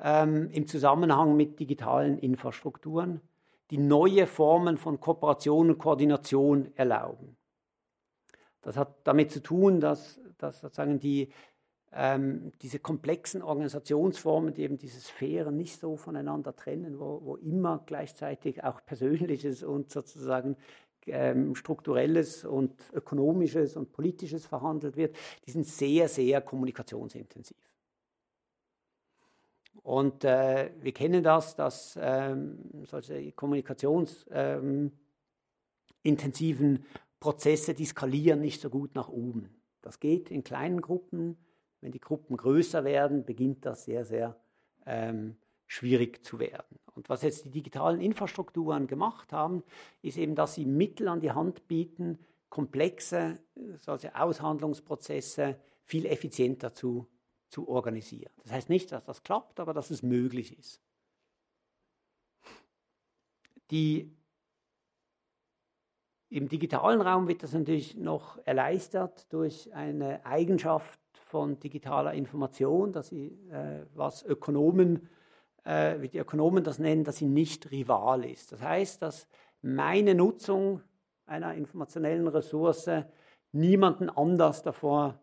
ähm, im Zusammenhang mit digitalen Infrastrukturen die neue Formen von Kooperation und Koordination erlauben. Das hat damit zu tun, dass, dass sozusagen die, ähm, diese komplexen Organisationsformen, die eben diese Sphären nicht so voneinander trennen, wo, wo immer gleichzeitig auch Persönliches und sozusagen ähm, strukturelles und ökonomisches und politisches verhandelt wird, die sind sehr, sehr kommunikationsintensiv. Und äh, wir kennen das, dass ähm, solche kommunikationsintensiven ähm, Prozesse, die skalieren nicht so gut nach oben. Das geht in kleinen Gruppen. Wenn die Gruppen größer werden, beginnt das sehr, sehr ähm, schwierig zu werden. Und was jetzt die digitalen Infrastrukturen gemacht haben, ist eben, dass sie Mittel an die Hand bieten, komplexe solche Aushandlungsprozesse viel effizienter zu zu organisieren. Das heißt nicht, dass das klappt, aber dass es möglich ist. Die, Im digitalen Raum wird das natürlich noch erleichtert durch eine Eigenschaft von digitaler Information, dass sie, äh, was Ökonomen, äh, wie die Ökonomen das nennen, dass sie nicht rival ist. Das heißt, dass meine Nutzung einer informationellen Ressource niemanden anders davor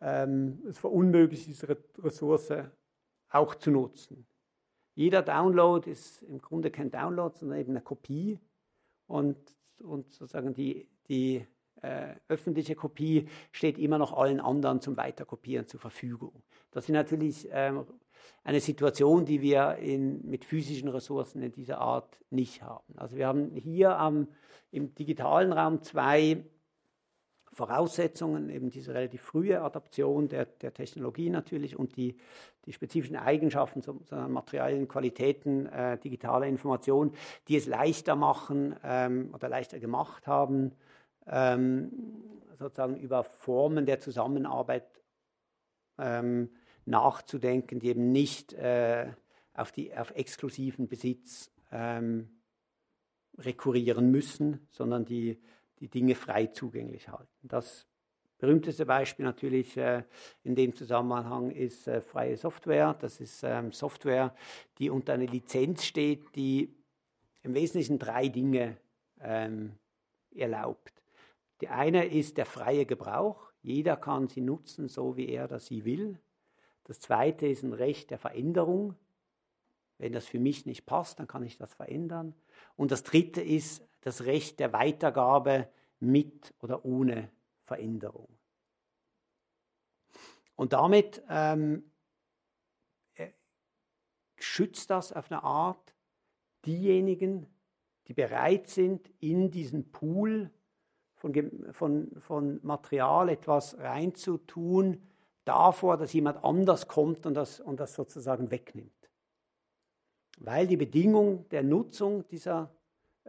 ähm, es verunmöglicht, diese Ressource auch zu nutzen. Jeder Download ist im Grunde kein Download, sondern eben eine Kopie. Und, und sozusagen die, die äh, öffentliche Kopie steht immer noch allen anderen zum Weiterkopieren zur Verfügung. Das ist natürlich ähm, eine Situation, die wir in, mit physischen Ressourcen in dieser Art nicht haben. Also wir haben hier am, im digitalen Raum zwei Voraussetzungen, eben diese relativ frühe Adaption der, der Technologie natürlich und die, die spezifischen Eigenschaften, so, so materiellen Qualitäten äh, digitaler Information, die es leichter machen ähm, oder leichter gemacht haben, ähm, sozusagen über Formen der Zusammenarbeit ähm, nachzudenken, die eben nicht äh, auf, die, auf exklusiven Besitz ähm, rekurrieren müssen, sondern die, die Dinge frei zugänglich halten. Das berühmteste Beispiel natürlich äh, in dem Zusammenhang ist äh, freie Software. Das ist ähm, Software, die unter einer Lizenz steht, die im Wesentlichen drei Dinge ähm, erlaubt. Die eine ist der freie Gebrauch. Jeder kann sie nutzen, so wie er oder sie will. Das zweite ist ein Recht der Veränderung. Wenn das für mich nicht passt, dann kann ich das verändern. Und das dritte ist das Recht der Weitergabe mit oder ohne Veränderung. Und damit ähm, äh, schützt das auf eine Art diejenigen, die bereit sind, in diesen Pool von, von, von Material etwas reinzutun, davor, dass jemand anders kommt und das, und das sozusagen wegnimmt. Weil die Bedingung der Nutzung dieser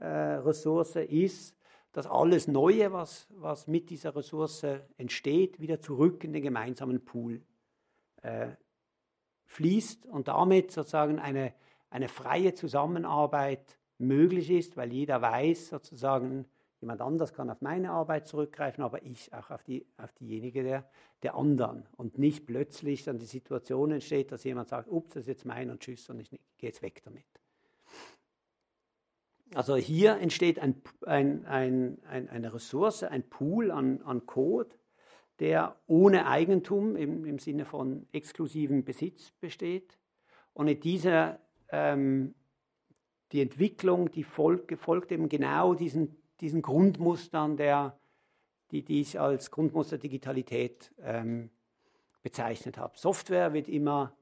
Ressource ist, dass alles Neue, was, was mit dieser Ressource entsteht, wieder zurück in den gemeinsamen Pool äh, fließt und damit sozusagen eine, eine freie Zusammenarbeit möglich ist, weil jeder weiß sozusagen, jemand anders kann auf meine Arbeit zurückgreifen, aber ich auch auf, die, auf diejenige der, der anderen. Und nicht plötzlich dann die Situation entsteht, dass jemand sagt, ups, das ist jetzt mein und tschüss und ich gehe jetzt weg damit. Also hier entsteht ein, ein, ein, eine Ressource, ein Pool an, an Code, der ohne Eigentum im, im Sinne von exklusivem Besitz besteht. Und in dieser, ähm, die Entwicklung, die folgt, folgt eben genau diesen, diesen Grundmustern, der, die, die ich als Grundmuster Digitalität ähm, bezeichnet habe. Software wird immer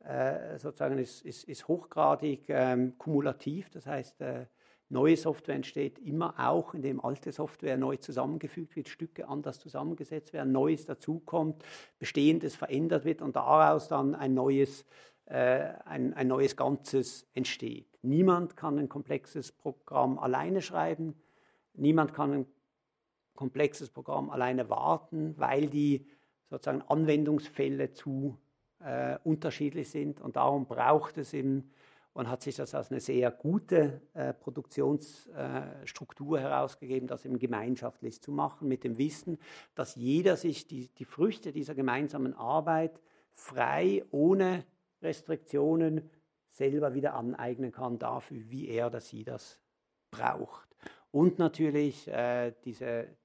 äh, sozusagen ist, ist, ist hochgradig ähm, kumulativ, das heißt, äh, Neue Software entsteht immer auch, indem alte Software neu zusammengefügt wird, Stücke anders zusammengesetzt werden, Neues dazukommt, Bestehendes verändert wird und daraus dann ein neues, äh, ein, ein neues Ganzes entsteht. Niemand kann ein komplexes Programm alleine schreiben, niemand kann ein komplexes Programm alleine warten, weil die sozusagen Anwendungsfälle zu äh, unterschiedlich sind und darum braucht es eben und hat sich das als eine sehr gute äh, Produktionsstruktur äh, herausgegeben, das eben gemeinschaftlich zu machen, mit dem Wissen, dass jeder sich die, die Früchte dieser gemeinsamen Arbeit frei, ohne Restriktionen selber wieder aneignen kann, dafür, wie er oder sie das braucht. Und natürlich äh, diese,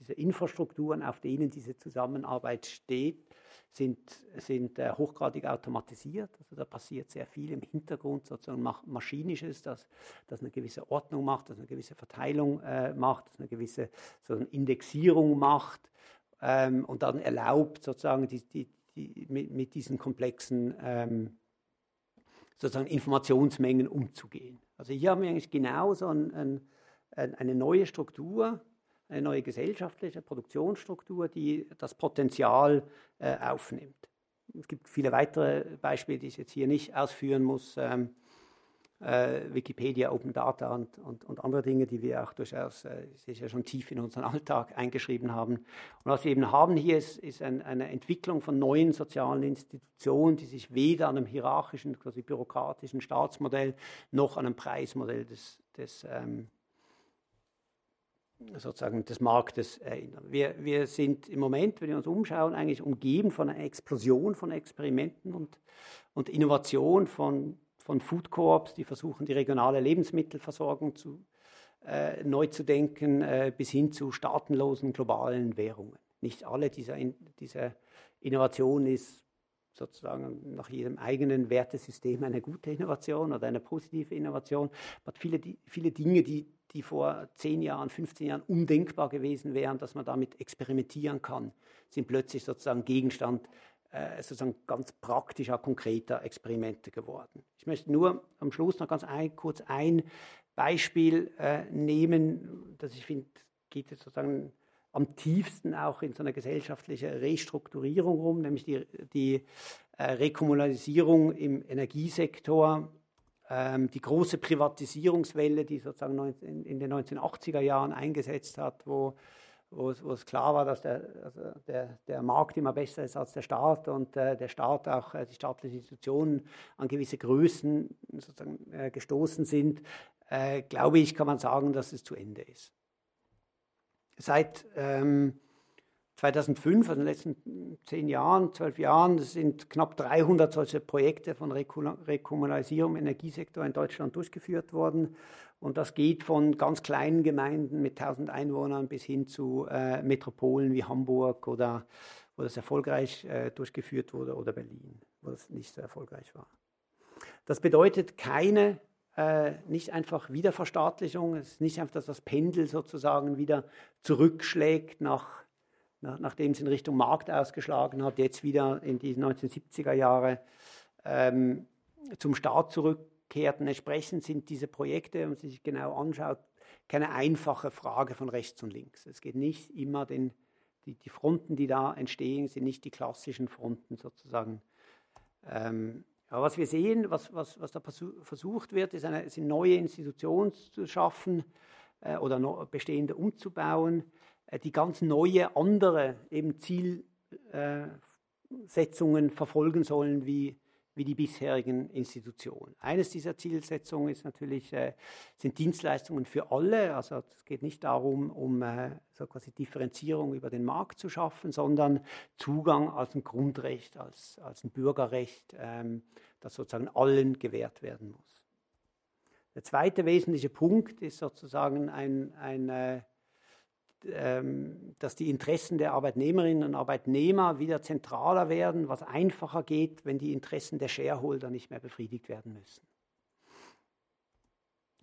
diese Infrastrukturen, auf denen diese Zusammenarbeit steht, sind, sind äh, hochgradig automatisiert. Also da passiert sehr viel im Hintergrund, sozusagen maschinisches, das, das eine gewisse Ordnung macht, das eine gewisse Verteilung äh, macht, das eine gewisse sozusagen Indexierung macht ähm, und dann erlaubt, sozusagen die, die, die, mit, mit, diesen komplexen ähm, sozusagen Informationsmengen umzugehen. Also hier haben wir eigentlich genau so ein, ein, eine neue Struktur, eine neue gesellschaftliche Produktionsstruktur, die das Potenzial äh, aufnimmt. Es gibt viele weitere Beispiele, die ich jetzt hier nicht ausführen muss. Ähm, äh, Wikipedia, Open Data und, und, und, andere Dinge, die wir auch durchaus äh, sicher schon tief in unseren Alltag eingeschrieben haben. Und was wir eben haben hier ist, ist ein, eine Entwicklung von neuen sozialen Institutionen, die sich weder an einem hierarchischen, quasi bürokratischen Staatsmodell noch an einem Preismodell des, des ähm, sozusagen des Marktes erinnern. Wir, wir sind im Moment, wenn wir uns umschauen, eigentlich umgeben von einer Explosion von Experimenten und, und Innovation von, von Food Coops, die versuchen, die regionale Lebensmittelversorgung zu, äh, neu zu denken, äh, bis hin zu staatenlosen globalen Währungen. Nicht alle dieser, dieser Innovation ist sozusagen nach jedem eigenen Wertesystem eine gute Innovation oder eine positive Innovation. Aber viele, viele Dinge, die, die vor 10 Jahren, 15 Jahren undenkbar gewesen wären, dass man damit experimentieren kann, sind plötzlich sozusagen Gegenstand äh, sozusagen ganz praktischer, konkreter Experimente geworden. Ich möchte nur am Schluss noch ganz ein, kurz ein Beispiel äh, nehmen, das ich finde, geht jetzt sozusagen am tiefsten auch in so einer gesellschaftlichen Restrukturierung rum, nämlich die, die äh, Rekommunalisierung im Energiesektor, die große Privatisierungswelle, die sozusagen in, den 1980er Jahren eingesetzt hat, wo, wo, wo es klar war, dass der, also der, der, Markt immer besser ist als der Staat und äh, der Staat auch, äh, die staatlichen Institutionen an gewisse Größen sozusagen äh, gestoßen sind, äh, glaube ich, kann man sagen, dass es zu Ende ist. Seit ähm, 2005, also in den letzten zehn Jahren, zwölf Jahren, sind knapp 300 solche Projekte von Rekommunalisierung im Energiesektor in Deutschland durchgeführt worden. Und das geht von ganz kleinen Gemeinden mit 1000 Einwohnern bis hin zu äh, Metropolen wie Hamburg oder wo das erfolgreich äh, durchgeführt wurde oder Berlin, wo das nicht so erfolgreich war. Das bedeutet keine, äh, nicht einfach Wiederverstaatlichung, es ist nicht einfach, dass das Pendel sozusagen wieder zurückschlägt nach nachdem es in Richtung Markt ausgeschlagen hat, jetzt wieder in die 1970er Jahre ähm, zum Staat zurückkehrt. Und entsprechend sind diese Projekte, wenn man sich genau anschaut, keine einfache Frage von rechts und links. Es geht nicht immer den, die, die Fronten, die da entstehen, sind nicht die klassischen Fronten sozusagen. Ähm, aber was wir sehen, was, was, was da versucht wird, ist eine, sind neue Institutionen zu schaffen äh, oder no, bestehende umzubauen, die ganz neue, andere eben Zielsetzungen äh, verfolgen sollen wie, wie die bisherigen Institutionen. Eines dieser Zielsetzungen ist natürlich, äh, sind Dienstleistungen für alle. Also es geht nicht darum, um so quasi Differenzierung über den Markt zu schaffen, sondern Zugang als ein Grundrecht, als, als ein Bürgerrecht, ähm, das sozusagen allen gewährt werden muss. Der zweite wesentliche Punkt ist sozusagen ein, ein dass die Interessen der Arbeitnehmerinnen und Arbeitnehmer wieder zentraler werden, was einfacher geht, wenn die Interessen der Shareholder nicht mehr befriedigt werden müssen.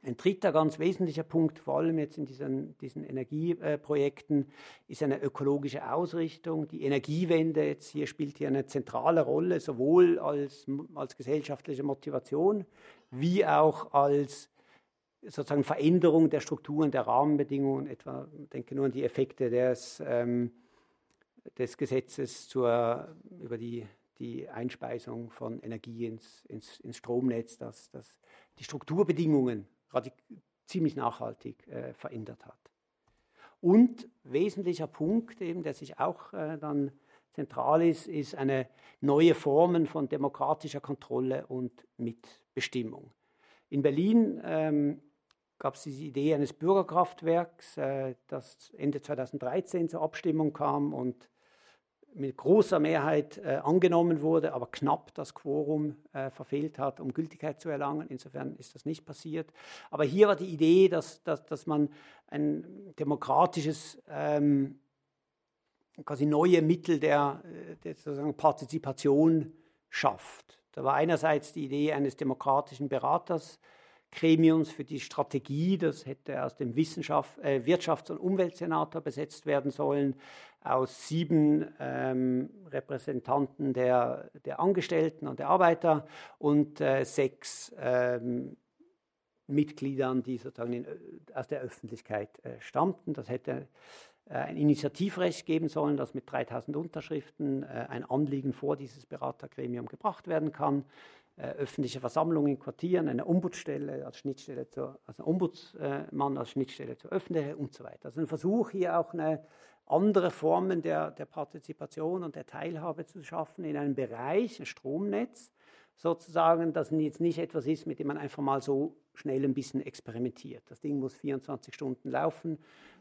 Ein dritter ganz wesentlicher Punkt, vor allem jetzt in diesen, diesen Energieprojekten, ist eine ökologische Ausrichtung. Die Energiewende jetzt hier spielt hier eine zentrale Rolle, sowohl als, als gesellschaftliche Motivation wie auch als sozusagen Veränderung der Strukturen, der Rahmenbedingungen, etwa, denke nur an die Effekte des, ähm, des Gesetzes zur, über die, die Einspeisung von Energie ins, ins, ins Stromnetz, dass, dass die Strukturbedingungen ziemlich nachhaltig äh, verändert hat. Und wesentlicher Punkt, eben, der sich auch äh, dann zentral ist, ist eine neue Formen von demokratischer Kontrolle und Mitbestimmung. In Berlin ähm, gab es diese Idee eines Bürgerkraftwerks, äh, das Ende 2013 zur Abstimmung kam und mit großer Mehrheit äh, angenommen wurde, aber knapp das Quorum äh, verfehlt hat, um Gültigkeit zu erlangen. Insofern ist das nicht passiert. Aber hier war die Idee, dass, dass, dass man ein demokratisches, ähm, quasi neue Mittel der, der sozusagen Partizipation schafft. Da war einerseits die Idee eines demokratischen Beraters, Gremiums für die Strategie. Das hätte aus dem Wissenschaft, äh, Wirtschafts- und Umweltsenator besetzt werden sollen, aus sieben ähm, Repräsentanten der, der Angestellten und der Arbeiter und äh, sechs ähm, Mitgliedern, die sozusagen in, aus der Öffentlichkeit äh, stammten. Das hätte äh, ein Initiativrecht geben sollen, dass mit 3000 Unterschriften äh, ein Anliegen vor dieses Beratergremium gebracht werden kann äh, öffentliche Versammlungen in Quartieren, eine Ombudsstelle als Schnittstelle zur, also Ombudsmann als Schnittstelle zur Öffentlichkeit und so weiter. Also ein Versuch hier auch eine andere Formen der, der Partizipation und der Teilhabe zu schaffen in einem Bereich, ein Stromnetz, sozusagen, das jetzt nicht etwas ist, mit dem man einfach mal so schnell ein bisschen experimentiert. Das Ding muss 24 Stunden laufen,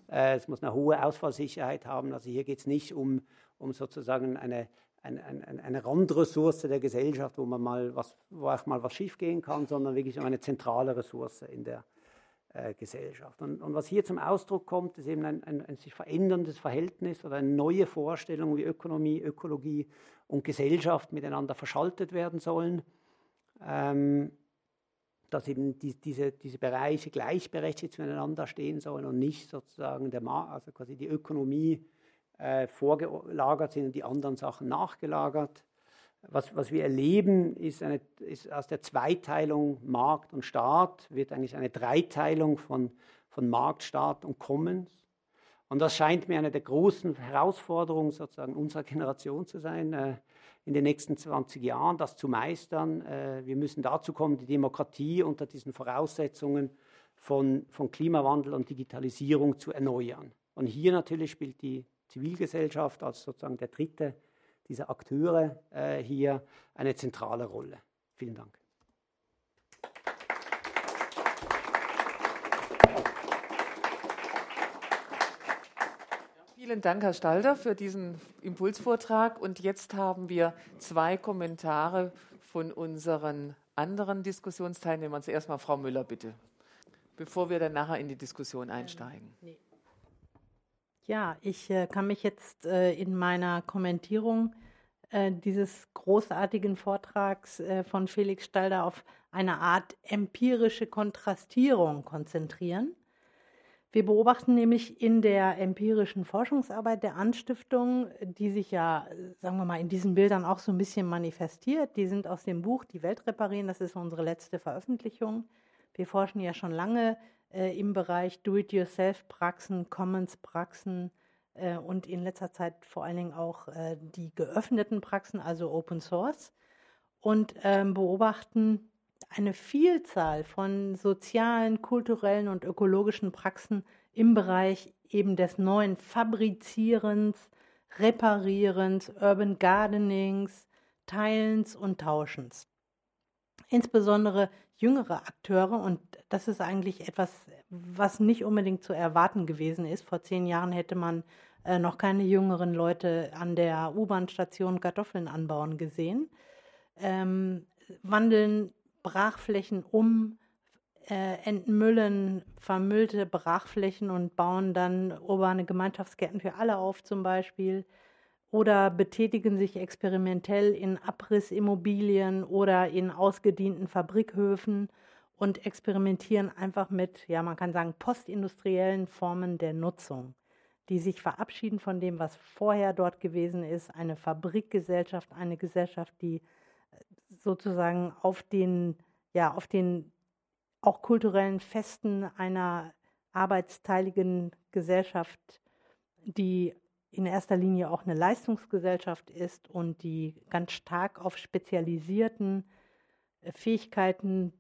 äh, es muss eine hohe Ausfallsicherheit haben. Also hier geht es nicht um, um sozusagen eine eine, eine, eine Randressource der Gesellschaft, wo man mal was, wo auch mal was schiefgehen kann, sondern wirklich eine zentrale Ressource in der äh, Gesellschaft. Und, und, was hier zum Ausdruck kommt, ist eben ein, ein, ein, sich veränderndes Verhältnis oder eine neue Vorstellung, wie Ökonomie, Ökologie und Gesellschaft miteinander verschaltet werden sollen. Ähm, dass eben die, diese, diese Bereiche gleichberechtigt zueinander stehen sollen und nicht sozusagen der, also quasi die Ökonomie äh, vorgelagert sind und die anderen Sachen nachgelagert. Was, was wir erleben, ist, eine, ist aus der Zweiteilung Markt und Staat wird eigentlich eine Dreiteilung von, von Markt, Staat und Commons. Und das scheint mir eine der großen Herausforderungen sozusagen unserer Generation zu sein, äh, in den nächsten 20 Jahren, das zu meistern. Äh, wir müssen dazu kommen, die Demokratie unter diesen Voraussetzungen von, von Klimawandel und Digitalisierung zu erneuern. Und hier natürlich spielt die Zivilgesellschaft als sozusagen der dritte dieser Akteure äh, hier eine zentrale Rolle. Vielen Dank. Vielen Dank, Herr Stalder, für diesen Impulsvortrag. Und jetzt haben wir zwei Kommentare von unseren anderen Diskussionsteilnehmern. Zuerst mal Frau Müller, bitte, bevor wir dann nachher in die Diskussion einsteigen. Ja, ich äh, kann mich jetzt äh, in meiner Kommentierung äh, dieses großartigen Vortrags äh, von Felix Stalder auf eine Art empirische Kontrastierung konzentrieren. Wir beobachten nämlich in der empirischen Forschungsarbeit der Anstiftung, die sich ja, sagen wir mal, in diesen Bildern auch so ein bisschen manifestiert. Die sind aus dem Buch Die Welt reparieren, das ist unsere letzte Veröffentlichung. Wir forschen ja schon lange äh, im Bereich Do-it-yourself-Praxen, Commons-Praxen äh, und in letzter Zeit vor allen Dingen auch äh, die geöffneten Praxen, also Open Source, und ähm, beobachten, eine Vielzahl von sozialen, kulturellen und ökologischen Praxen im Bereich eben des neuen Fabrizierens, Reparierens, Urban Gardenings, Teilens und Tauschens. Insbesondere jüngere Akteure, und das ist eigentlich etwas, was nicht unbedingt zu erwarten gewesen ist. Vor zehn Jahren hätte man äh, noch keine jüngeren Leute an der U-Bahn-Station Kartoffeln anbauen gesehen. Ähm, wandeln Brachflächen um, äh, entmüllen vermüllte Brachflächen und bauen dann urbane Gemeinschaftsgärten für alle auf zum Beispiel oder betätigen sich experimentell in Abrissimmobilien oder in ausgedienten Fabrikhöfen und experimentieren einfach mit, ja, man kann sagen, postindustriellen Formen der Nutzung, die sich verabschieden von dem, was vorher dort gewesen ist, eine Fabrikgesellschaft, eine Gesellschaft, die sozusagen auf den, ja, auf den auch kulturellen Festen einer arbeitsteiligen Gesellschaft, die in erster Linie auch eine Leistungsgesellschaft ist und die ganz stark auf spezialisierten äh, Fähigkeiten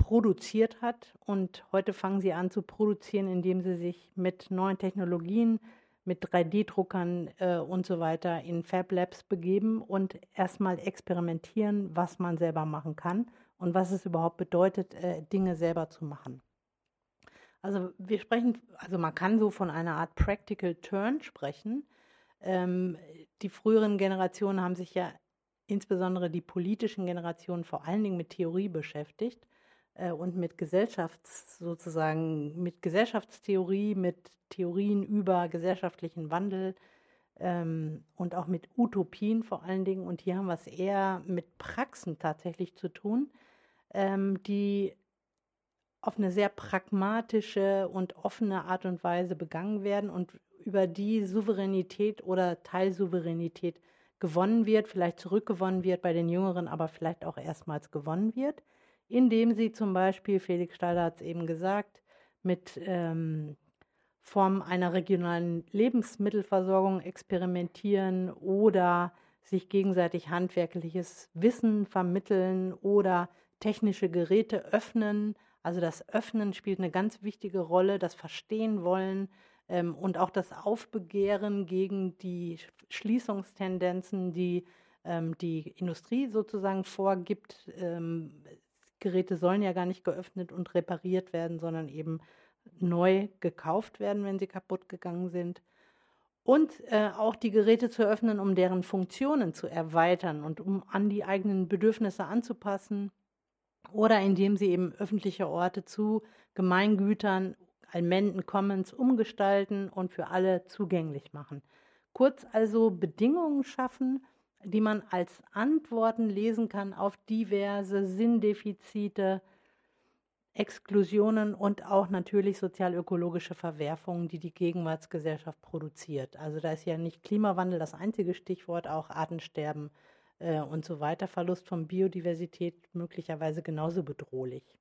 produziert hat. Und heute fangen sie an zu produzieren, indem sie sich mit neuen Technologien mit 3D-Druckern äh, und so weiter in Fab Labs begeben und erstmal experimentieren, was man selber machen kann und was es überhaupt bedeutet, äh, Dinge selber zu machen. Also wir sprechen, also man kann so von einer Art Practical Turn sprechen. Ähm, die früheren Generationen haben sich ja insbesondere die politischen Generationen vor allen Dingen mit Theorie beschäftigt äh, und mit Gesellschafts sozusagen mit Gesellschaftstheorie, mit Theorien über gesellschaftlichen Wandel ähm, und auch mit Utopien vor allen Dingen. Und hier haben wir es eher mit Praxen tatsächlich zu tun, ähm, die auf eine sehr pragmatische und offene Art und Weise begangen werden und über die Souveränität oder Teilsouveränität gewonnen wird, vielleicht zurückgewonnen wird bei den Jüngeren, aber vielleicht auch erstmals gewonnen wird indem sie zum Beispiel, Felix Steiler hat es eben gesagt, mit ähm, Formen einer regionalen Lebensmittelversorgung experimentieren oder sich gegenseitig handwerkliches Wissen vermitteln oder technische Geräte öffnen. Also das Öffnen spielt eine ganz wichtige Rolle, das Verstehen wollen ähm, und auch das Aufbegehren gegen die Schließungstendenzen, die ähm, die Industrie sozusagen vorgibt, ähm, Geräte sollen ja gar nicht geöffnet und repariert werden, sondern eben neu gekauft werden, wenn sie kaputt gegangen sind. Und äh, auch die Geräte zu öffnen, um deren Funktionen zu erweitern und um an die eigenen Bedürfnisse anzupassen. Oder indem sie eben öffentliche Orte zu Gemeingütern, Almenden, Commons umgestalten und für alle zugänglich machen. Kurz also Bedingungen schaffen, die man als Antworten lesen kann auf diverse Sinndefizite, Exklusionen und auch natürlich sozialökologische Verwerfungen, die die Gegenwartsgesellschaft produziert. Also da ist ja nicht Klimawandel das einzige Stichwort, auch Artensterben äh, und so weiter, Verlust von Biodiversität möglicherweise genauso bedrohlich.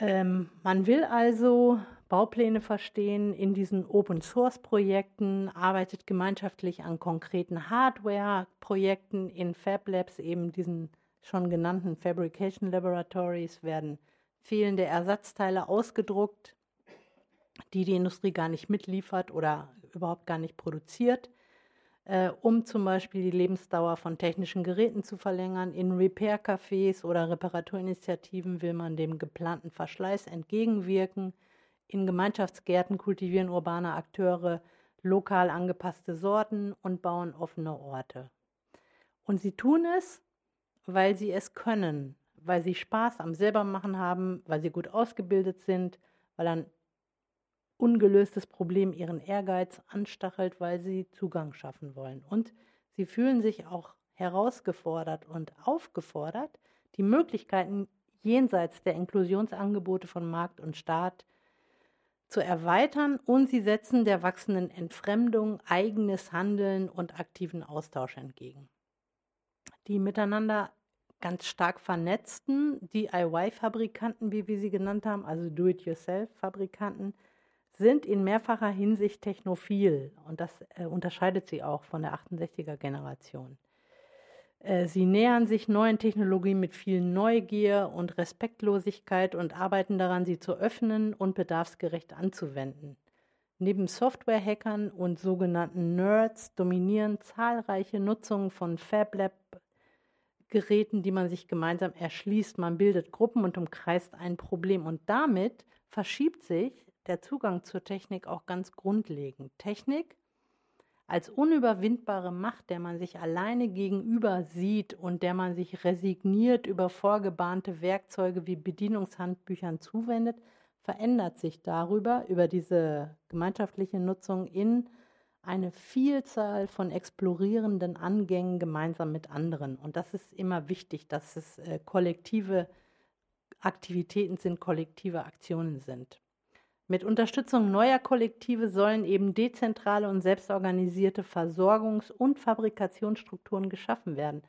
Ähm, man will also Baupläne verstehen in diesen Open-Source-Projekten, arbeitet gemeinschaftlich an konkreten Hardware-Projekten. In Fab Labs, eben diesen schon genannten Fabrication Laboratories, werden fehlende Ersatzteile ausgedruckt, die die Industrie gar nicht mitliefert oder überhaupt gar nicht produziert äh, um zum Beispiel die Lebensdauer von technischen Geräten zu verlängern. In Repair-Cafés oder Reparaturinitiativen will man dem geplanten Verschleiß entgegenwirken. In Gemeinschaftsgärten kultivieren urbane Akteure lokal angepasste Sorten und bauen offene Orte. Und sie tun es, weil sie es können, weil sie Spaß am Selbermachen haben, weil sie gut ausgebildet sind, weil ein ungelöstes Problem ihren Ehrgeiz anstachelt, weil sie Zugang schaffen wollen. Und sie fühlen sich auch herausgefordert und aufgefordert, die Möglichkeiten jenseits der Inklusionsangebote von Markt und Staat zu erweitern und sie setzen der wachsenden Entfremdung eigenes Handeln und aktiven Austausch entgegen. Die miteinander ganz stark vernetzten DIY-Fabrikanten, wie wir sie genannt haben, also Do-it-yourself-Fabrikanten, sind in mehrfacher Hinsicht technophil und das äh, unterscheidet sie auch von der 68er Generation. Äh, sie nähern sich neuen Technologien mit viel Neugier und Respektlosigkeit und arbeiten daran, sie zu öffnen und bedarfsgerecht anzuwenden. Neben Software-Hackern und sogenannten Nerds dominieren zahlreiche Nutzungen von FabLab-Geräten, die man sich gemeinsam erschließt. Man bildet Gruppen und umkreist ein Problem und damit verschiebt sich der Zugang zur Technik auch ganz grundlegend. Technik als unüberwindbare Macht, der man sich alleine gegenüber sieht und der man sich resigniert über vorgebahnte Werkzeuge wie Bedienungshandbüchern zuwendet, verändert sich darüber, über diese gemeinschaftliche Nutzung in eine Vielzahl von explorierenden Angängen gemeinsam mit anderen. Und das ist immer wichtig, dass es äh, kollektive Aktivitäten sind, kollektive Aktionen sind. Mit Unterstützung neuer Kollektive sollen eben dezentrale und selbstorganisierte Versorgungs- und Fabrikationsstrukturen geschaffen werden.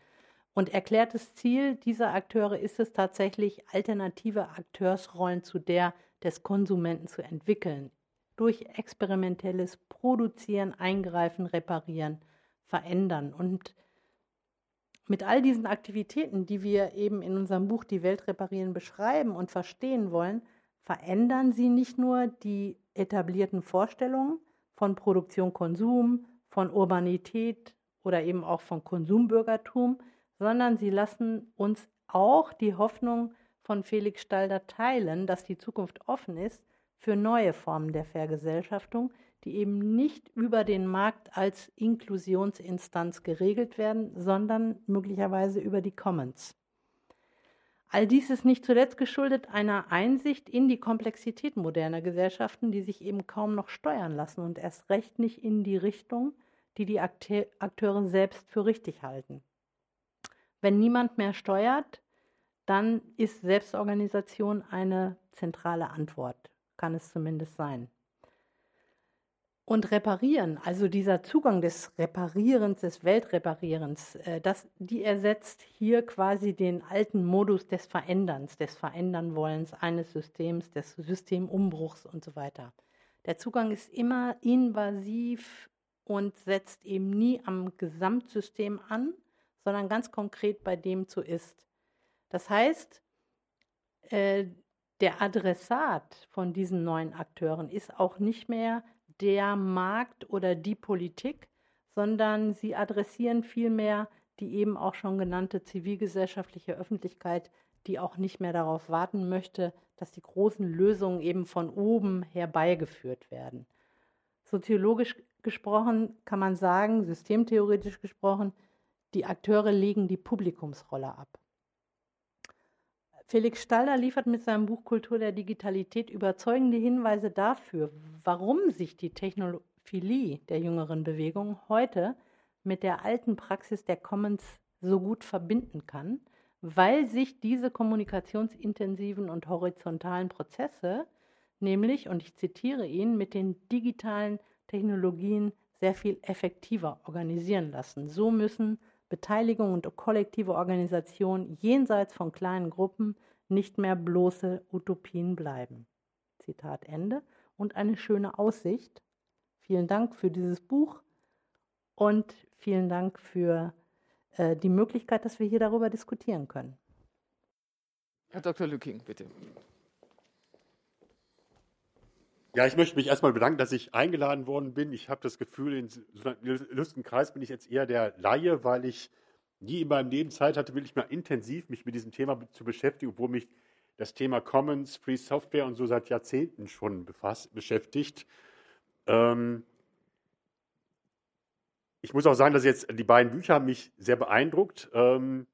Und erklärtes Ziel dieser Akteure ist es tatsächlich, alternative Akteursrollen zu der des Konsumenten zu entwickeln. Durch experimentelles Produzieren, Eingreifen, Reparieren, Verändern. Und mit all diesen Aktivitäten, die wir eben in unserem Buch Die Welt reparieren beschreiben und verstehen wollen, verändern sie nicht nur die etablierten Vorstellungen von Produktion, Konsum, von Urbanität oder eben auch von Konsumbürgertum, sondern sie lassen uns auch die Hoffnung von Felix Stalder teilen, dass die Zukunft offen ist für neue Formen der Vergesellschaftung, die eben nicht über den Markt als Inklusionsinstanz geregelt werden, sondern möglicherweise über die Commons. All dies ist nicht zuletzt geschuldet einer Einsicht in die Komplexität moderner Gesellschaften, die sich eben kaum noch steuern lassen und erst recht nicht in die Richtung, die die Akteure selbst für richtig halten. Wenn niemand mehr steuert, dann ist Selbstorganisation eine zentrale Antwort, kann es zumindest sein. Und reparieren, also dieser Zugang des Reparierens, des Weltreparierens, äh, das, die ersetzt hier quasi den alten Modus des Veränderns, des Verändernwollens eines Systems, des Systemumbruchs und so weiter. Der Zugang ist immer invasiv und setzt eben nie am Gesamtsystem an, sondern ganz konkret bei dem zu ist. Das heißt, äh, der Adressat von diesen neuen Akteuren ist auch nicht mehr der Markt oder die Politik, sondern sie adressieren vielmehr die eben auch schon genannte zivilgesellschaftliche Öffentlichkeit, die auch nicht mehr darauf warten möchte, dass die großen Lösungen eben von oben herbeigeführt werden. Soziologisch gesprochen kann man sagen, systemtheoretisch gesprochen, die Akteure legen die Publikumsrolle ab. Felix Stalder liefert mit seinem Buch Kultur der Digitalität überzeugende Hinweise dafür, warum sich die Technophilie der jüngeren Bewegung heute mit der alten Praxis der Commons so gut verbinden kann, weil sich diese kommunikationsintensiven und horizontalen Prozesse, nämlich, und ich zitiere ihn, mit den digitalen Technologien sehr viel effektiver organisieren lassen. So müssen Beteiligung und kollektive Organisation jenseits von kleinen Gruppen nicht mehr bloße Utopien bleiben. Zitat Ende. Und eine schöne Aussicht. Vielen Dank für dieses Buch und vielen Dank für äh, die Möglichkeit, dass wir hier darüber diskutieren können. Herr Dr. Lücking, bitte. Ja, ich möchte mich erstmal bedanken, dass ich eingeladen worden bin. Ich habe das Gefühl, in so einem lustigen Kreis bin ich jetzt eher der Laie, weil ich nie in meinem Leben Zeit hatte, wirklich mal intensiv mich mit diesem Thema zu beschäftigen, obwohl mich das Thema Commons, Free Software und so seit Jahrzehnten schon befasst, beschäftigt. Ähm ich muss auch sagen, dass jetzt die beiden Bücher mich sehr beeindruckt. Ähm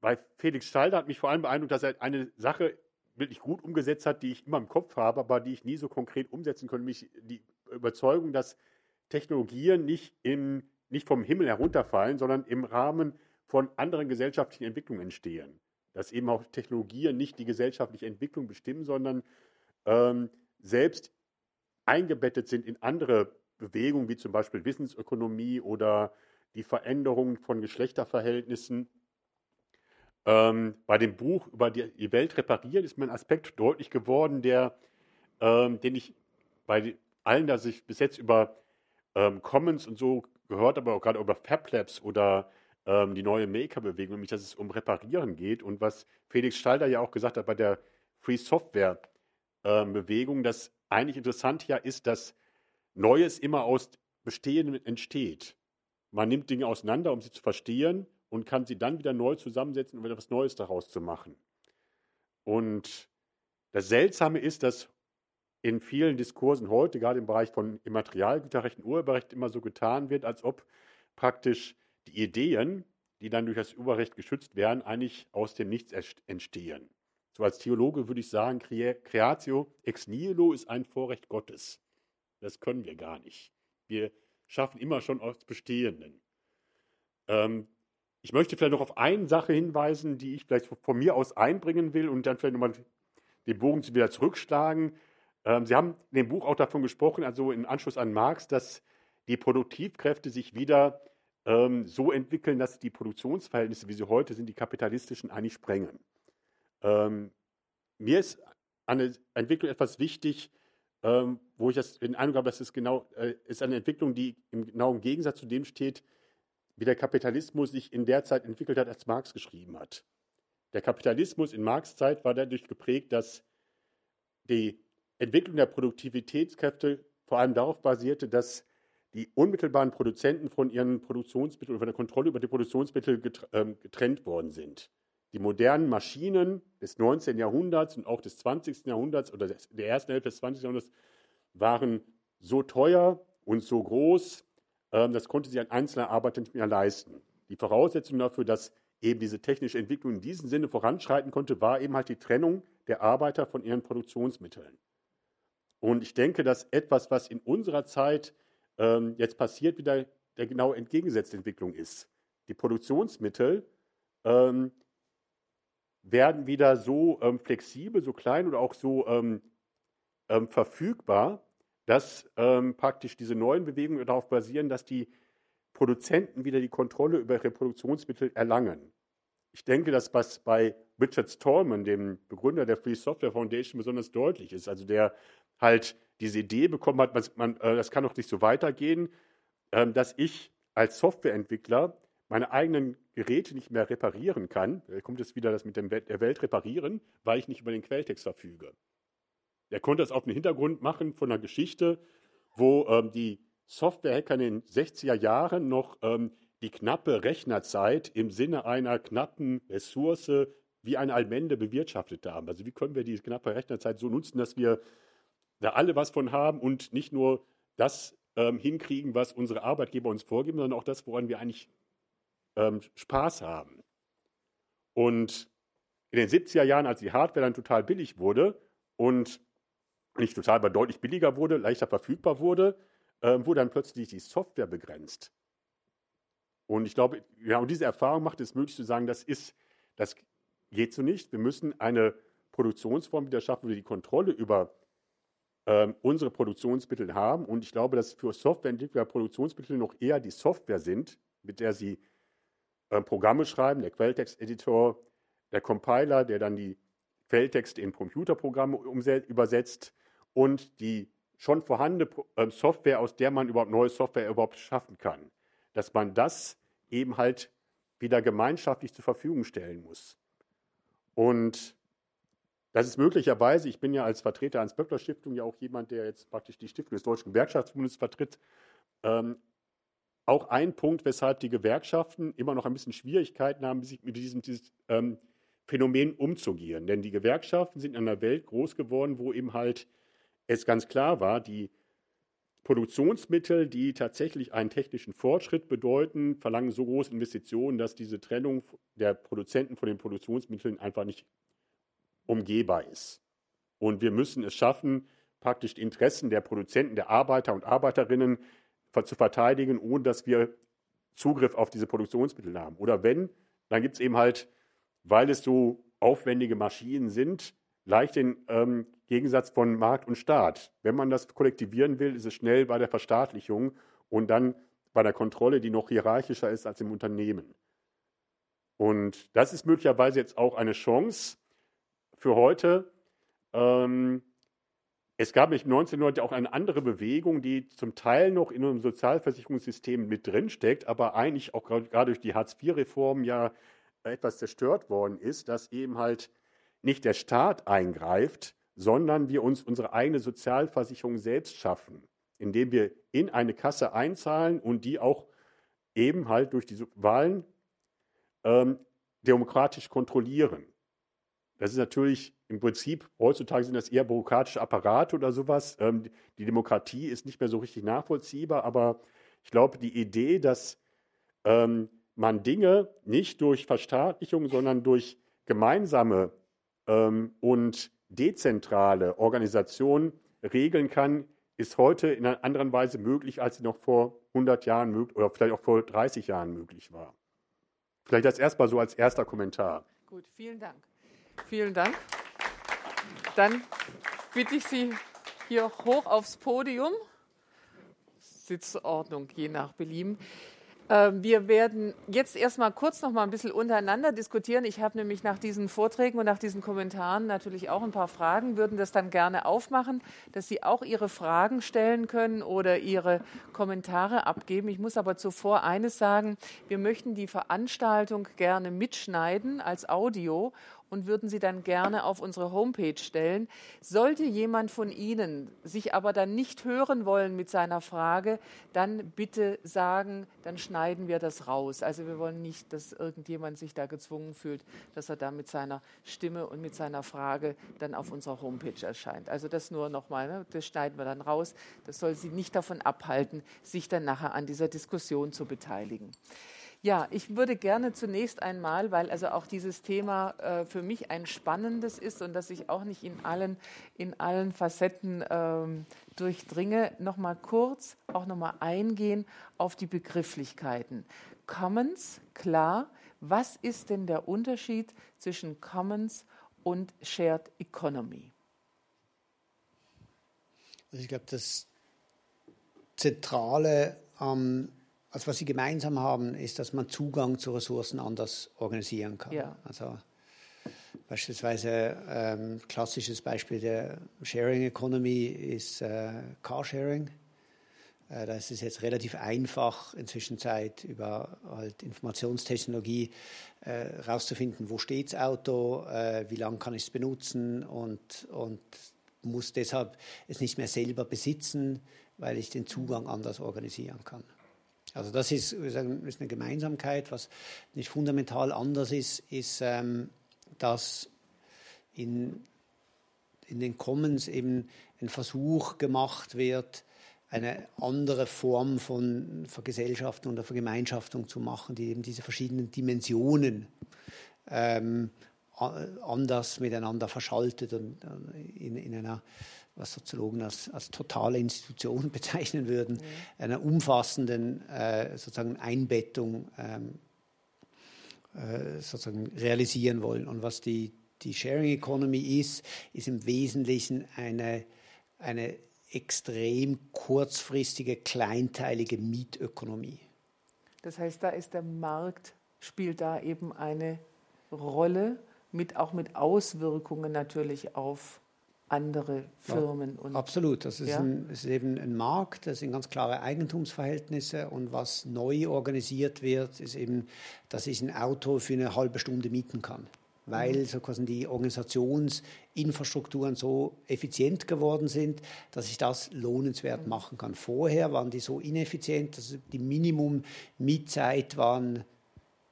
bei Felix Stalder hat mich vor allem beeindruckt, dass er eine Sache wirklich gut umgesetzt hat, die ich immer im Kopf habe, aber die ich nie so konkret umsetzen konnte, nämlich die Überzeugung, dass Technologien nicht, im, nicht vom Himmel herunterfallen, sondern im Rahmen von anderen gesellschaftlichen Entwicklungen entstehen. Dass eben auch Technologien nicht die gesellschaftliche Entwicklung bestimmen, sondern ähm, selbst eingebettet sind in andere Bewegungen, wie zum Beispiel Wissensökonomie oder die Veränderung von Geschlechterverhältnissen ähm, bei dem Buch über die, Welt reparieren ist mir ein Aspekt deutlich geworden, der, ähm, den ich bei allen, dass ich bis jetzt über ähm, Commons und so gehört habe, auch gerade über Fab Labs oder ähm, die neue Maker-Bewegung, nämlich dass es um Reparieren geht und was Felix Stalder ja auch gesagt hat bei der Free Software-Bewegung, ähm, das eigentlich interessant ja ist, dass Neues immer aus Bestehendem entsteht. Man nimmt Dinge auseinander, um sie zu verstehen und kann sie dann wieder neu zusammensetzen, um etwas Neues daraus zu machen. Und das Seltsame ist, dass in vielen Diskursen heute, gerade im Bereich von Immaterialgüterrecht und Urheberrecht, immer so getan wird, als ob praktisch die Ideen, die dann durch das Urheberrecht geschützt werden, eigentlich aus dem Nichts entstehen. So als Theologe würde ich sagen, Creatio ex nihilo ist ein Vorrecht Gottes. Das können wir gar nicht. Wir schaffen immer schon aus Bestehenden. Ähm, ich möchte vielleicht noch auf eine Sache hinweisen, die ich vielleicht von mir aus einbringen will und dann vielleicht nochmal den Bogen wieder zurückschlagen. Ähm, Sie haben in dem Buch auch davon gesprochen, also im Anschluss an Marx, dass die Produktivkräfte sich wieder ähm, so entwickeln, dass die Produktionsverhältnisse, wie sie heute sind, die kapitalistischen eigentlich sprengen. Ähm, mir ist eine Entwicklung etwas wichtig, ähm, wo ich das den Eindruck habe, dass es genau äh, ist eine Entwicklung, die im genauen Gegensatz zu dem steht, wie der Kapitalismus sich in der Zeit entwickelt hat, als Marx geschrieben hat. Der Kapitalismus in Marx Zeit war dadurch geprägt, dass die Entwicklung der Produktivitätskräfte vor allem darauf basierte, dass die unmittelbaren Produzenten von ihren Produktionsmitteln oder von der Kontrolle über die Produktionsmittel ähm, getrennt worden sind. Die modernen Maschinen des 19. Jahrhunderts und auch des 20. Jahrhunderts oder der ersten Hälfte des 20. Jahrhunderts waren so teuer und so groß, das konnte sich ein einzelner Arbeiter nicht mehr leisten. Die Voraussetzung dafür, dass eben diese technische Entwicklung in diesem Sinne voranschreiten konnte, war eben halt die Trennung der Arbeiter von ihren Produktionsmitteln. Und ich denke, dass etwas, was in unserer Zeit ähm, jetzt passiert, wieder der genau entgegengesetzte Entwicklung ist. Die Produktionsmittel ähm, werden wieder so ähm, flexibel, so klein oder auch so ähm, ähm, verfügbar, dass ähm, praktisch diese neuen Bewegungen darauf basieren, dass die Produzenten wieder die Kontrolle über ihre Produktionsmittel erlangen. Ich denke, dass was bei Richard Stallman, dem Begründer der Free Software Foundation, besonders deutlich ist. Also der halt diese Idee bekommen hat, man, man, äh, das kann doch nicht so weitergehen, ähm, dass ich als Softwareentwickler meine eigenen Geräte nicht mehr reparieren kann. Da kommt jetzt wieder das mit dem der Welt reparieren, weil ich nicht über den Quelltext verfüge. Er konnte das auf den Hintergrund machen von einer Geschichte, wo ähm, die Softwarehacker in den 60er Jahren noch ähm, die knappe Rechnerzeit im Sinne einer knappen Ressource wie eine Allmende bewirtschaftet haben. Also wie können wir diese knappe Rechnerzeit so nutzen, dass wir da alle was von haben und nicht nur das ähm, hinkriegen, was unsere Arbeitgeber uns vorgeben, sondern auch das, woran wir eigentlich ähm, Spaß haben. Und in den 70er Jahren, als die Hardware dann total billig wurde und nicht total, aber deutlich billiger wurde, leichter verfügbar wurde, äh, wurde dann plötzlich die Software begrenzt. Und ich glaube, ja, und diese Erfahrung macht es möglich zu sagen, das ist, das geht so nicht. Wir müssen eine Produktionsform wieder schaffen, wo wir die Kontrolle über ähm, unsere Produktionsmittel haben. Und ich glaube, dass für Softwareentwickler Produktionsmittel noch eher die Software sind, mit der sie äh, Programme schreiben, der Quelltexteditor, der Compiler, der dann die Quelltexte in Computerprogramme übersetzt und die schon vorhandene ähm, Software, aus der man überhaupt neue Software überhaupt schaffen kann. Dass man das eben halt wieder gemeinschaftlich zur Verfügung stellen muss. Und das ist möglicherweise, ich bin ja als Vertreter ans Böckler Stiftung ja auch jemand, der jetzt praktisch die Stiftung des Deutschen Gewerkschaftsbundes vertritt, ähm, auch ein Punkt, weshalb die Gewerkschaften immer noch ein bisschen Schwierigkeiten haben, sich mit diesem, dieses, ähm, Phänomen umzugehen. Denn die Gewerkschaften sind in einer Welt groß geworden, wo eben halt es ganz klar war, die Produktionsmittel, die tatsächlich einen technischen Fortschritt bedeuten, verlangen so große Investitionen, dass diese Trennung der Produzenten von den Produktionsmitteln einfach nicht umgehbar ist. Und wir müssen es schaffen, praktisch die Interessen der Produzenten, der Arbeiter und Arbeiterinnen zu verteidigen, ohne dass wir Zugriff auf diese Produktionsmittel haben. Oder wenn, dann gibt es eben halt, weil es so aufwendige Maschinen sind, leicht den ähm, Gegensatz von Markt und Staat. Wenn man das kollektivieren will, ist es schnell bei der Verstaatlichung und dann bei der Kontrolle, die noch hierarchischer ist als im Unternehmen. Und das ist möglicherweise jetzt auch eine Chance für heute. Ähm, es gab nämlich 1990 auch eine andere Bewegung, die zum Teil noch in unserem Sozialversicherungssystem mit drinsteckt, aber eigentlich auch gerade durch die Hartz-IV-Reform ja etwas zerstört worden ist, dass eben halt nicht der Staat eingreift, sondern wir uns unsere eigene Sozialversicherung selbst schaffen, indem wir in eine Kasse einzahlen und die auch eben halt durch diese Wahlen ähm, demokratisch kontrollieren. Das ist natürlich im Prinzip, heutzutage sind das eher bürokratische Apparate oder sowas. Ähm, die Demokratie ist nicht mehr so richtig nachvollziehbar, aber ich glaube, die Idee, dass ähm, man Dinge nicht durch Verstaatlichung, sondern durch gemeinsame und dezentrale Organisation regeln kann, ist heute in einer anderen Weise möglich, als sie noch vor 100 Jahren möglich oder vielleicht auch vor 30 Jahren möglich war. Vielleicht das erstmal so als erster Kommentar. Gut, vielen Dank. Vielen Dank. Dann bitte ich Sie hier hoch aufs Podium. Sitzordnung je nach Belieben. Ähm, wir werden jetzt erstmal kurz noch mal ein bisschen untereinander diskutieren. Ich habe nämlich nach diesen Vorträgen und nach diesen Kommentaren natürlich auch ein paar Fragen, würden das dann gerne aufmachen, dass Sie auch Ihre Fragen stellen können oder Ihre Kommentare abgeben. Ich muss aber zuvor eines sagen, wir möchten die Veranstaltung gerne mitschneiden als Audio und würden sie dann gerne auf unsere Homepage stellen. Sollte jemand von Ihnen sich aber dann nicht hören wollen mit seiner Frage, dann bitte sagen, dann schneiden wir das raus. Also wir wollen nicht, dass irgendjemand sich da gezwungen fühlt, dass er da mit seiner Stimme und mit seiner Frage dann auf unserer Homepage erscheint. Also das nur nochmal, ne? das schneiden wir dann raus. Das soll Sie nicht davon abhalten, sich dann nachher an dieser Diskussion zu beteiligen. Ja, ich würde gerne zunächst einmal, weil also auch dieses Thema äh, für mich ein spannendes ist und dass ich auch nicht in allen, in allen Facetten ähm, durchdringe, noch mal kurz auch noch mal eingehen auf die Begrifflichkeiten. Commons, klar. Was ist denn der Unterschied zwischen Commons und Shared Economy? Also ich glaube, das Zentrale am also was sie gemeinsam haben, ist, dass man Zugang zu Ressourcen anders organisieren kann. Ja. Also beispielsweise ähm, klassisches Beispiel der Sharing Economy ist äh, Carsharing. Äh, da ist es jetzt relativ einfach, inzwischen Zeit über halt Informationstechnologie herauszufinden, äh, wo steht das Auto, äh, wie lange kann ich es benutzen und, und muss deshalb es nicht mehr selber besitzen, weil ich den Zugang anders organisieren kann. Also das ist, ist eine Gemeinsamkeit. Was nicht fundamental anders ist, ist, ähm, dass in, in den Commons eben ein Versuch gemacht wird, eine andere Form von Vergesellschaftung oder Vergemeinschaftung zu machen, die eben diese verschiedenen Dimensionen ähm, anders miteinander verschaltet und äh, in, in einer was Soziologen als, als totale Institution bezeichnen würden, mhm. einer umfassenden äh, sozusagen Einbettung ähm, äh, sozusagen realisieren wollen. Und was die, die Sharing Economy ist, ist im Wesentlichen eine, eine extrem kurzfristige, kleinteilige Mietökonomie. Das heißt, da ist der Markt, spielt da eben eine Rolle mit, auch mit Auswirkungen natürlich auf andere Firmen. Ja, absolut, das ist, ja? ein, ist, eben ein Markt, das sind ganz klare Eigentumsverhältnisse und was neu organisiert wird, ist eben, dass ich ein Auto für eine halbe Stunde mieten kann weil mhm. so quasi die Organisationsinfrastrukturen so effizient geworden sind, dass ich das lohnenswert mhm. machen kann. Vorher waren die so ineffizient, dass die Minimum-Mietzeit waren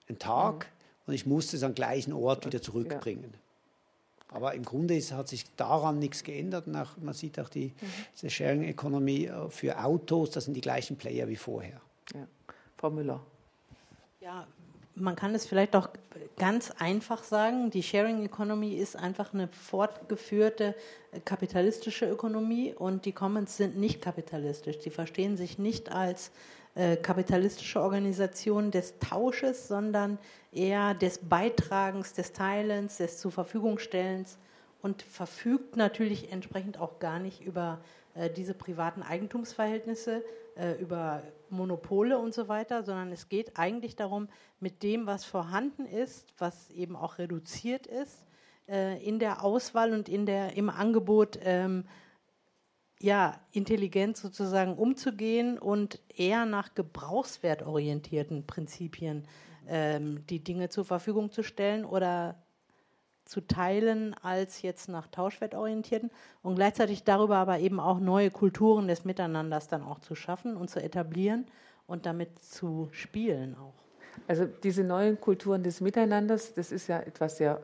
ein Tag mhm. und ich musste es am gleichen Ort wieder zurückbringen. Ja. Aber im Grunde ist, hat sich daran nichts geändert. Auch, man sieht auch die, mhm. Sharing Economy äh, für Autos, das sind die gleichen Player wie vorher. Ja. Frau Müller. Ja, man kann es vielleicht auch ganz einfach sagen, die Sharing Economy ist einfach eine fortgeführte äh, kapitalistische Ökonomie und die Commons sind nicht kapitalistisch. Sie verstehen sich nicht als äh, kapitalistische Organisation des Tausches, sondern eher des Beitragens, des Teilens, des zur Verfügungstellens und verfügt natürlich entsprechend auch gar nicht über äh, diese privaten Eigentumsverhältnisse, äh, über Monopole und so weiter, sondern es geht eigentlich darum, mit dem, was vorhanden ist, was eben auch reduziert ist, äh, in der Auswahl und in der, im Angebot ähm, ja, intelligent sozusagen umzugehen und eher nach gebrauchswertorientierten Prinzipien ähm, die Dinge zur Verfügung zu stellen oder zu teilen als jetzt nach tauschwertorientierten und gleichzeitig darüber aber eben auch neue Kulturen des Miteinanders dann auch zu schaffen und zu etablieren und damit zu spielen auch. Also diese neuen Kulturen des Miteinanders, das ist ja etwas sehr,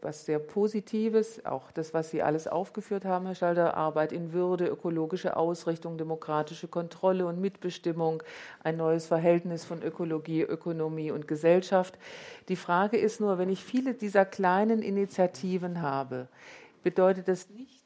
was sehr Positives, auch das, was Sie alles aufgeführt haben, Herr Schalter, Arbeit in Würde, ökologische Ausrichtung, demokratische Kontrolle und Mitbestimmung, ein neues Verhältnis von Ökologie, Ökonomie und Gesellschaft. Die Frage ist nur, wenn ich viele dieser kleinen Initiativen habe, bedeutet das nicht,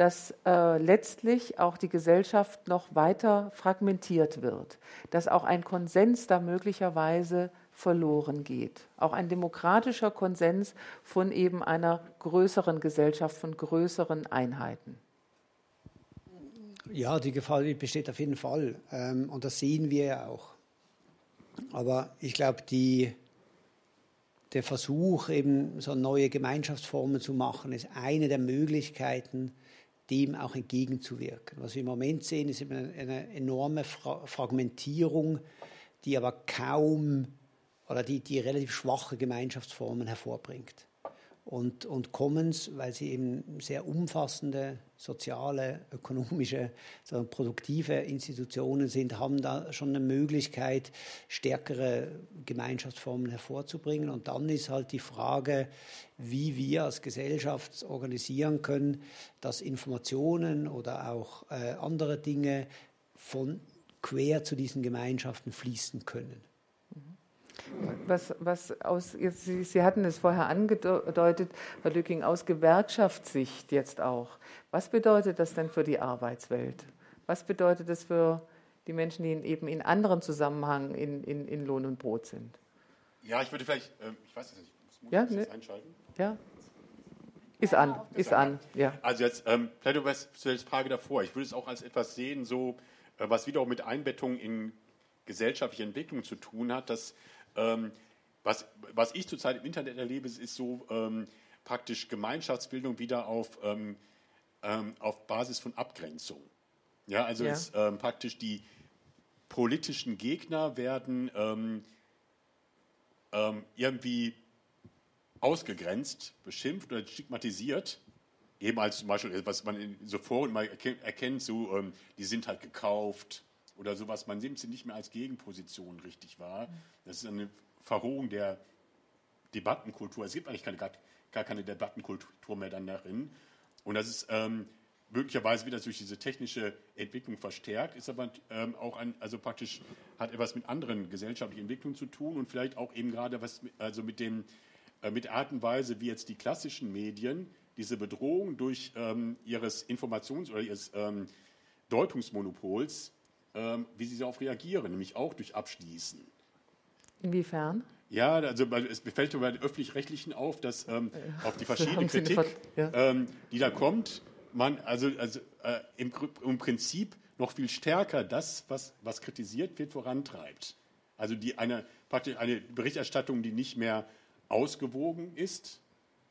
dass äh, letztlich auch die Gesellschaft noch weiter fragmentiert wird, dass auch ein Konsens da möglicherweise verloren geht. Auch ein demokratischer Konsens von eben einer größeren Gesellschaft, von größeren Einheiten. Ja, die Gefahr besteht auf jeden Fall. Ähm, und das sehen wir ja auch. Aber ich glaube, der Versuch, eben so neue Gemeinschaftsformen zu machen, ist eine der Möglichkeiten, dem auch entgegenzuwirken. Was wir im Moment sehen, ist eben eine, enorme Fra Fragmentierung, die aber kaum oder die, die relativ schwache Gemeinschaftsformen hervorbringt. Und, und Commons, weil sie eben sehr umfassende soziale, ökonomische, so produktive Institutionen sind, haben da schon eine Möglichkeit, stärkere Gemeinschaftsformen hervorzubringen. Und dann ist halt die Frage, wie wir als Gesellschaft organisieren können, dass Informationen oder auch äh, andere Dinge von quer zu diesen Gemeinschaften fließen können. Was, was aus, Sie, Sie hatten es vorher angedeutet, Herr Lücking, aus Gewerkschaftssicht jetzt auch. Was bedeutet das denn für die Arbeitswelt? Was bedeutet das für die Menschen, die eben in anderen Zusammenhängen in, in, in Lohn und Brot sind? Ja, ich würde vielleicht, äh, ich weiß es nicht, muss ja, ne? einschalten? Ja. Ist an, ist an, ja. Also jetzt, ähm, vielleicht zu der Frage davor. Ich würde es auch als etwas sehen, so, äh, was wiederum mit Einbettung in gesellschaftliche Entwicklung zu tun hat, dass ähm, was, was ich zurzeit im Internet erlebe, ist so ähm, praktisch Gemeinschaftsbildung wieder auf, ähm, ähm auf Basis von Abgrenzung. Ja, also ja. Ist, ähm, praktisch die politischen Gegner werden irgendwie ausgegrenzt, beschimpft oder stigmatisiert. Eben als zum Beispiel, was man in so Foren mal erkennt, so, die sind halt gekauft, oder sowas. Man nimmt sie nicht mehr als Gegenposition richtig wahr. Das ist eine Verrohung der Debattenkultur. Es gibt eigentlich keine, gar, keine Debattenkultur mehr dann darin. Und das ist ähm, möglicherweise wieder durch diese technische Entwicklung verstärkt, ist aber ähm, auch ein, also praktisch hat etwas mit anderen gesellschaftlichen Entwicklungen zu tun und vielleicht auch eben gerade was also mit dem mit der Art und Weise, wie jetzt die klassischen Medien diese Bedrohung durch ähm, ihres Informations- oder ihres ähm, Deutungsmonopols ähm, wie sie darauf reagieren, nämlich auch durch Abschließen. Inwiefern? Ja, also es fällt bei den öffentlich-rechtlichen auf, dass ähm, äh, auf die verschiedene Kritik, ja. ähm, die da kommt, man also, also äh, im, im, Prinzip noch viel stärker das, was, was kritisiert wird, vorantreibt. Also die, eine, praktisch eine Berichterstattung, die nicht mehr ausgewogen ist,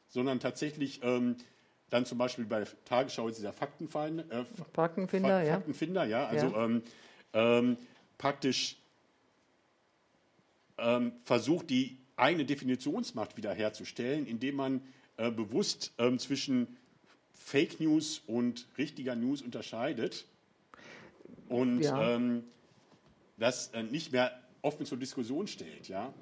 sondern tatsächlich ähm, dann zum Beispiel bei der Tagesschau ist dieser Faktenfinder, äh, Faktenfinder, ja. Faktenfinder, ja, also Ja. Ähm, ähm, praktisch ähm, versucht, die eigene Definitionsmacht wiederherzustellen, indem man äh, bewusst ähm, zwischen Fake News und richtiger News unterscheidet und Ja. ähm, das äh, nicht mehr offen zur Diskussion stellt. Ja?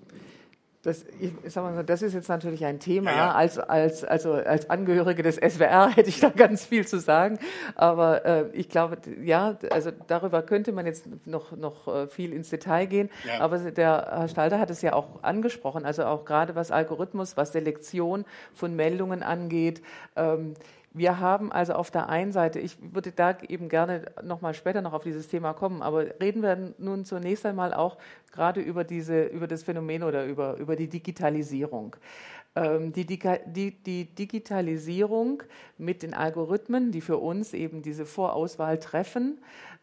Das, ich, sag mal so, das ist jetzt natürlich ein Thema. Ja, ja. Als, als, also als Angehörige des SWR hätte ich da ganz viel zu sagen. Aber äh, ich glaube, ja, also darüber könnte man jetzt noch, noch äh, viel ins Detail gehen. Ja. Aber der Herr Stalter hat es ja auch angesprochen. Also auch gerade was Algorithmus, was Selektion von Meldungen angeht. Ähm, wir haben also auf der einen Seite, ich würde da eben gerne noch mal später noch auf dieses Thema kommen, aber reden wir nun zunächst einmal auch gerade über, diese, über das Phänomen oder über, über die Digitalisierung. Ähm, Die, die, die Digitalisierung mit den Algorithmen, die für uns eben diese Vorauswahl treffen,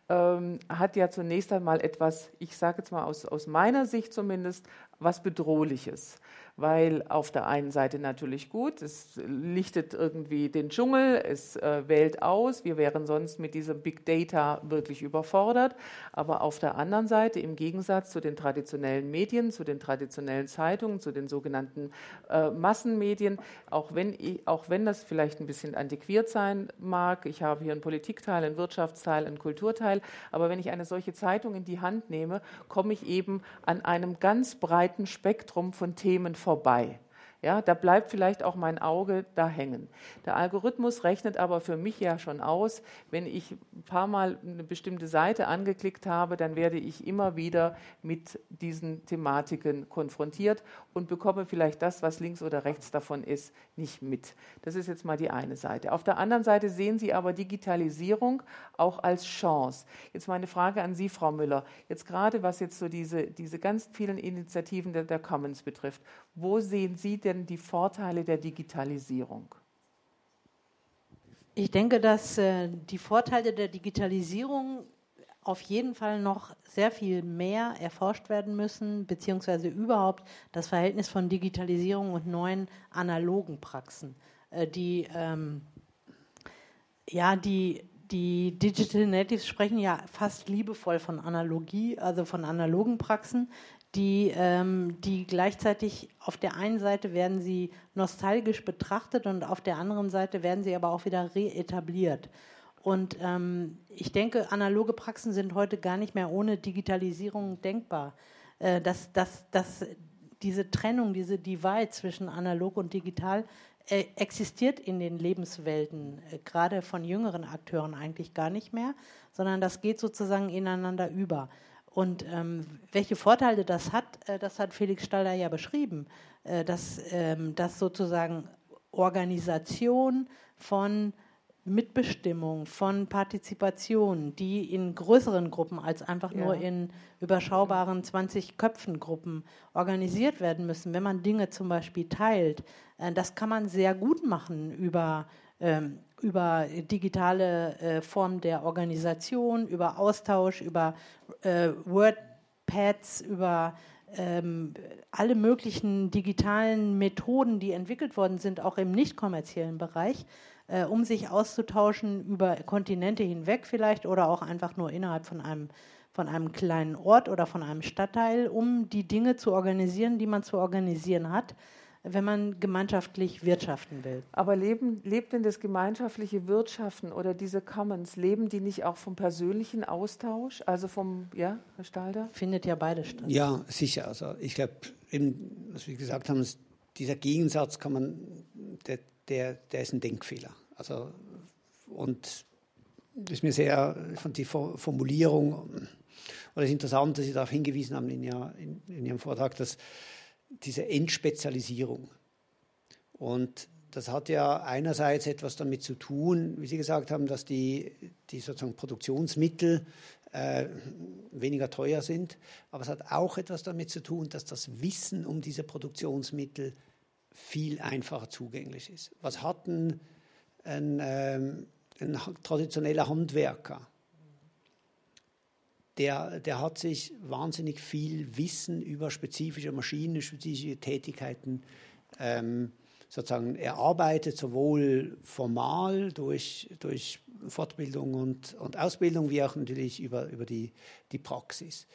ähm, hat ja zunächst einmal etwas, ich sage jetzt mal aus, aus meiner Sicht zumindest, was Bedrohliches. Weil auf der einen Seite natürlich gut, es lichtet irgendwie den Dschungel, es äh, wählt aus, wir wären sonst mit diesem Big Data wirklich überfordert. Aber auf der anderen Seite, im Gegensatz zu den traditionellen Medien, zu den traditionellen Zeitungen, zu den sogenannten äh, Massenmedien, auch wenn, ich, auch wenn das vielleicht ein bisschen antiquiert sein mag, ich habe hier einen Politikteil, einen Wirtschaftsteil, einen Kulturteil, aber wenn ich eine solche Zeitung in die Hand nehme, komme ich eben an einem ganz breiten Spektrum von Themen vorbei. Ja, da bleibt vielleicht auch mein Auge da hängen. Der Algorithmus rechnet aber für mich ja schon aus, wenn ich ein paar Mal eine bestimmte Seite angeklickt habe, dann werde ich immer wieder mit diesen Thematiken konfrontiert und bekomme vielleicht das, was links oder rechts davon ist, nicht mit. Das ist jetzt mal die eine Seite. Auf der anderen Seite sehen Sie aber Digitalisierung auch als Chance. Jetzt meine Frage an Sie, Frau Müller. Jetzt gerade was jetzt so diese, diese ganz vielen Initiativen der, der Commons betrifft, wo sehen Sie denn die Vorteile der Digitalisierung? Ich denke, dass äh, die Vorteile der Digitalisierung auf jeden Fall noch sehr viel mehr erforscht werden müssen, beziehungsweise überhaupt das Verhältnis von Digitalisierung und neuen analogen Praxen, äh, die ähm, ja die die Digital Natives sprechen ja fast liebevoll von Analogie, also von analogen Praxen, die, ähm, die gleichzeitig auf der einen Seite werden sie nostalgisch betrachtet und auf der anderen Seite werden sie aber auch wieder reetabliert. Und ähm, ich denke, analoge Praxen sind heute gar nicht mehr ohne Digitalisierung denkbar. Äh, dass, dass, dass diese Trennung, diese Divide zwischen analog und digital äh, existiert in den Lebenswelten, äh, gerade von jüngeren Akteuren eigentlich gar nicht mehr, sondern das geht sozusagen ineinander über. Und ähm, welche Vorteile das hat, äh, das hat Felix Stalder ja beschrieben, äh, dass, ähm, dass sozusagen Organisation von Mitbestimmung, von Partizipation, die in größeren Gruppen als einfach Ja. nur in überschaubaren 20-Köpfen-Gruppen organisiert werden müssen. Wenn man Dinge zum Beispiel teilt, äh, das kann man sehr gut machen über, ähm, über digitale äh, Formen der Organisation, über Austausch, über äh, WordPads, über ähm, alle möglichen digitalen Methoden, die entwickelt worden sind, auch im nicht kommerziellen Bereich, äh, um sich auszutauschen über Kontinente hinweg vielleicht oder auch einfach nur innerhalb von einem, von einem kleinen Ort oder von einem Stadtteil, um die Dinge zu organisieren, die man zu organisieren hat, wenn man gemeinschaftlich wirtschaften will. Aber leben, lebt denn das gemeinschaftliche Wirtschaften oder diese Commons, leben die nicht auch vom persönlichen Austausch? Also vom, ja, Herr Stalder? Findet ja beides statt. Ja, sicher. Also ich glaube, eben, was wir gesagt haben, ist, dieser Gegensatz kann man, der, der, der ist ein Denkfehler. Also und das ist mir sehr, ich fand die For- Formulierung oder das ist interessant, dass Sie darauf hingewiesen haben in, Ihr, in, in Ihrem Vortrag, dass diese Entspezialisierung und das hat ja einerseits etwas damit zu tun, wie Sie gesagt haben, dass die, die sozusagen Produktionsmittel äh, weniger teuer sind. Aber es hat auch etwas damit zu tun, dass das Wissen um diese Produktionsmittel viel einfacher zugänglich ist. Was hat ein, ein, ähm, ein traditioneller Handwerker? Der, der hat sich wahnsinnig viel Wissen über spezifische Maschinen, spezifische Tätigkeiten ähm, sozusagen erarbeitet, sowohl formal durch, durch Fortbildung und, und Ausbildung, wie auch natürlich über, über die, die Praxis.